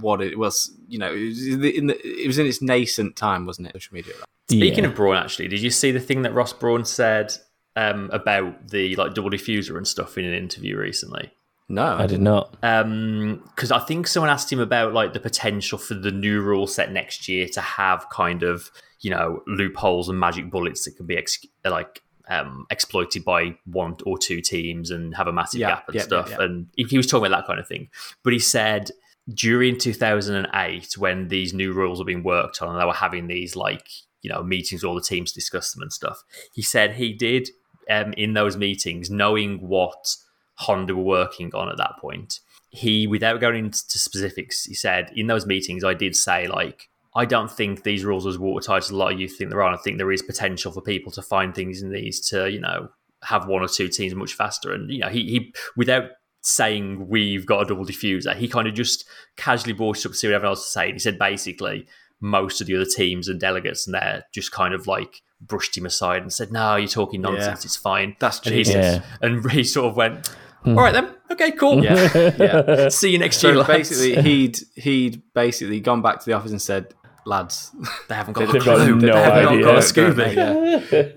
what it was you know it was in, the, it was in its nascent time wasn't it social media Speaking Yeah. of Brawn, actually, did you see the thing that Ross Brawn said um, about the like double diffuser and stuff in an interview recently? No I did not. because I think someone asked him about like the potential for the new rule set next year to have kind of you know loopholes and magic bullets that can be ex- like um, exploited by one or two teams and have a massive Yeah, gap and yeah, stuff. yeah, yeah. And he he was talking about that kind of thing, but he said during 2008 when these new rules were being worked on and they were having these like you know meetings with all the teams to discuss them and stuff he said he did um, in those meetings knowing what honda were working on at that point he without going into specifics he said in those meetings i did say like i don't think these rules are as watertight as a lot of you think there are i think there is potential for people to find things in these to you know have one or two teams much faster and you know he, he without saying we've got a double diffuser he kind of just casually brought it up to see what everyone else was saying he said basically most of the other teams and delegates and there just kind of like brushed him aside and said no you're talking nonsense Yeah. it's fine That's and he, genius. Yeah. and he sort of went all right then okay cool yeah yeah [laughs] see you next year so lads." basically he'd he'd basically gone back to the office and said lads [laughs] they haven't got a They've got clue no they haven't idea. got a Scooby they?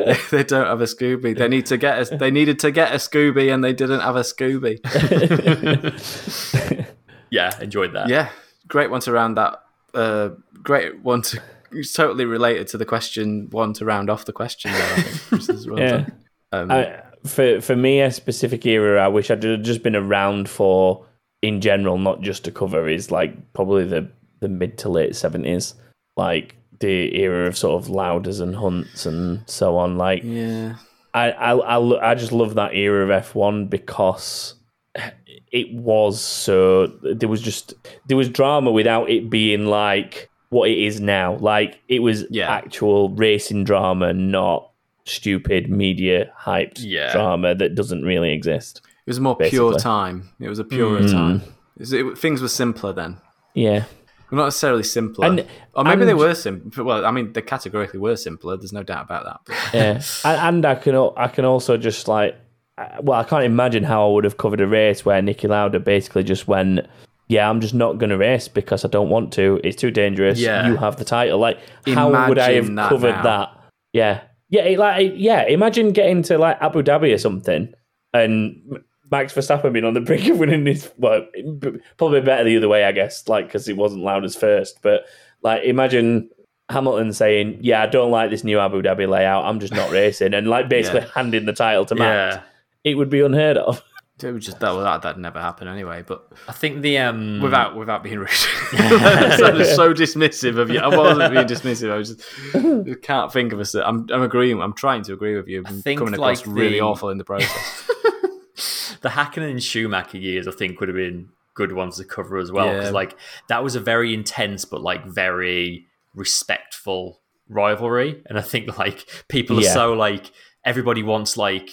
Yeah. [laughs] they don't have a Scooby. They need to get a, they needed to get a Scooby and they didn't have a Scooby. yeah enjoyed that Yeah, great one to round that. Uh, great one to. It's totally related to the question one to round off the question. There, I think, which well Yeah. done. Um, I, for for me, a specific era I wish I'd just been around for in general, not just to cover, is like probably the the mid to late seventies, like the era of sort of Laudas and Hunts and so on. Like yeah, I I I, I just love that era of F one because it was so there was just there was drama without it being like what it is now. Like it was Yeah. actual racing drama, not stupid media hyped Yeah. drama that doesn't really exist. it was a more pure time. It was a purer Mm. time. It was- it- things were simpler then. Yeah. Not necessarily simpler. And- or maybe they were simple. Well, I mean, they categorically were simpler. There's no doubt about that. [laughs] Yeah, and, and I can I can also just like, uh, well, I can't imagine how I would have covered a race where Niki Lauda basically just went, "Yeah, I'm just not going to race because I don't want to. It's too dangerous. Yeah. You have the title." Like, how would I have that covered now. that? Yeah, yeah, it, like yeah. Imagine getting to like Abu Dhabi or something, and Max Verstappen being on the brink of winning this. Well, probably better the other way, I guess, like because it wasn't Lauda's first, but like imagine. Hamilton saying, "Yeah, I don't like this new Abu Dhabi layout. I'm just not [laughs] racing," and like basically Yeah. handing the title to Max. Yeah. It would be unheard of. It would just that well, that that'd never happen anyway. But I think the um without without being rude, [laughs] [laughs] so, so dismissive of you. I wasn't being dismissive. I was just [laughs] I can't think of a. cer- I'm I'm agreeing. I'm trying to agree with you. I'm think, coming across like, really the- awful in the process. the Hakkinen and Schumacher years, I think, would have been good ones to cover as well. Because Yeah. like that was a very intense but like very respectful rivalry, and I think like people are Yeah. so like everybody wants like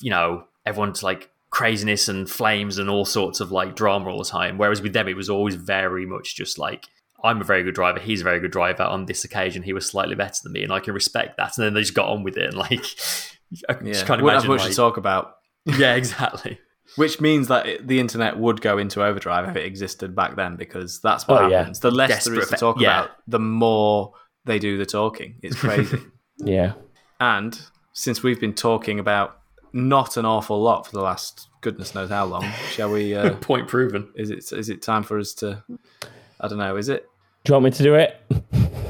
you know everyone's like craziness and flames and all sorts of like drama all the time. Whereas with them, it was always very much just like. I'm a very good driver. He's a very good driver. On this occasion, he was slightly better than me, and I can respect that. And then they just got on with it, and like, [laughs] I Yeah, just can't wouldn't have imagine. much like- to talk about. [laughs] yeah, exactly. Which means that it, the internet would go into overdrive if it existed back then, because that's what Oh, yeah. happens. The less there is to talk yeah. about, the more they do the talking. It's crazy. [laughs] Yeah. and since we've been talking about not an awful lot for the last goodness knows how long, shall we? Uh, [laughs] Point proven. is it is it time for us to? I don't know. Is it? Do you want me to do it?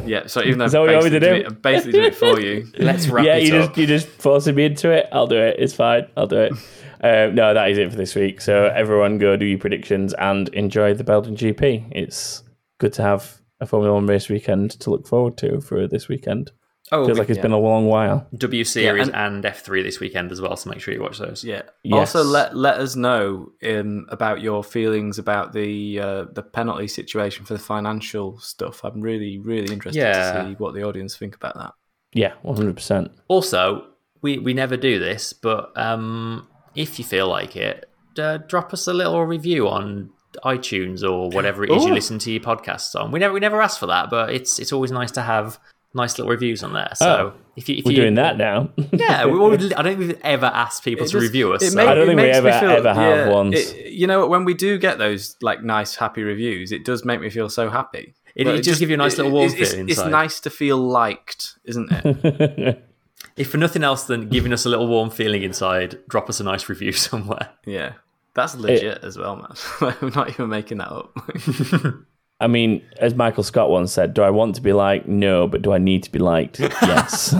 Yeah. So even [laughs] though Is that what you want me to basically do? it- basically do it for you. [laughs] Let's wrap it up. yeah, it you up. just you just forcing me into it. I'll do it. It's fine. I'll do it. um, no, that is it for this week. So everyone, go do your predictions and enjoy the Belgian GP. It's good to have a Formula One race weekend to look forward to for this weekend. Oh, Feels like it's been a long while. W Series Yeah, and, F3 this weekend as well, so make sure you watch those. Yeah. Yes. Also, let let us know um, about your feelings about the uh, the penalty situation for the financial stuff. I'm really really interested Yeah. to see what the audience think about that. Yeah, one hundred percent. Also, we, we never do this, but um, if you feel like it, uh, drop us a little review on iTunes or whatever it is you listen to your podcasts on. We never we never ask for that, but it's it's always nice to have nice little reviews on there. Oh, so Oh, if you if We're you, doing that now. [laughs] yeah, we, we- I don't think we've ever asked people It to just- review us. so- make- I don't think we makes me ever- ever have once. it- you know, when we do get those like nice happy reviews, it does make me feel so happy. It- But it does give you a nice little warm it's, it's- feeling It's inside. nice to feel liked, isn't it? [laughs] if for nothing else than giving us a little warm feeling inside, drop us a nice review [laughs] somewhere. yeah, that's legit as well, man. We're not even making that up. I mean, as Michael Scott once said, do I want to be liked? No, but do I need to be liked? Yes. [laughs]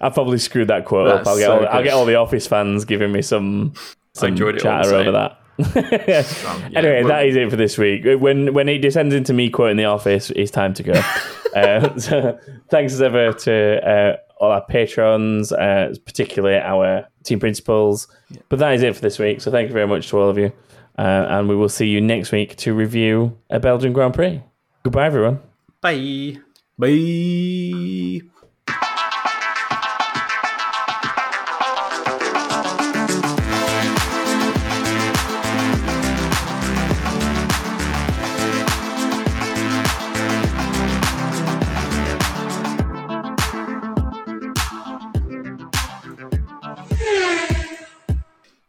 I probably screwed that quote up. I'll get, so all, I'll get all the office fans giving me some, some enjoyed it all the chatter over same. that. [laughs] Yeah, anyway, well- that is it for this week. When when it descends into me quoting the office, it's time to go. [laughs] uh, so thanks as ever to uh, all our patrons, uh, particularly our team principals. But that is it for this week. So thank you very much to all of you, uh, and we will see you next week to review a Belgian Grand Prix. Goodbye, everyone. Bye. Bye.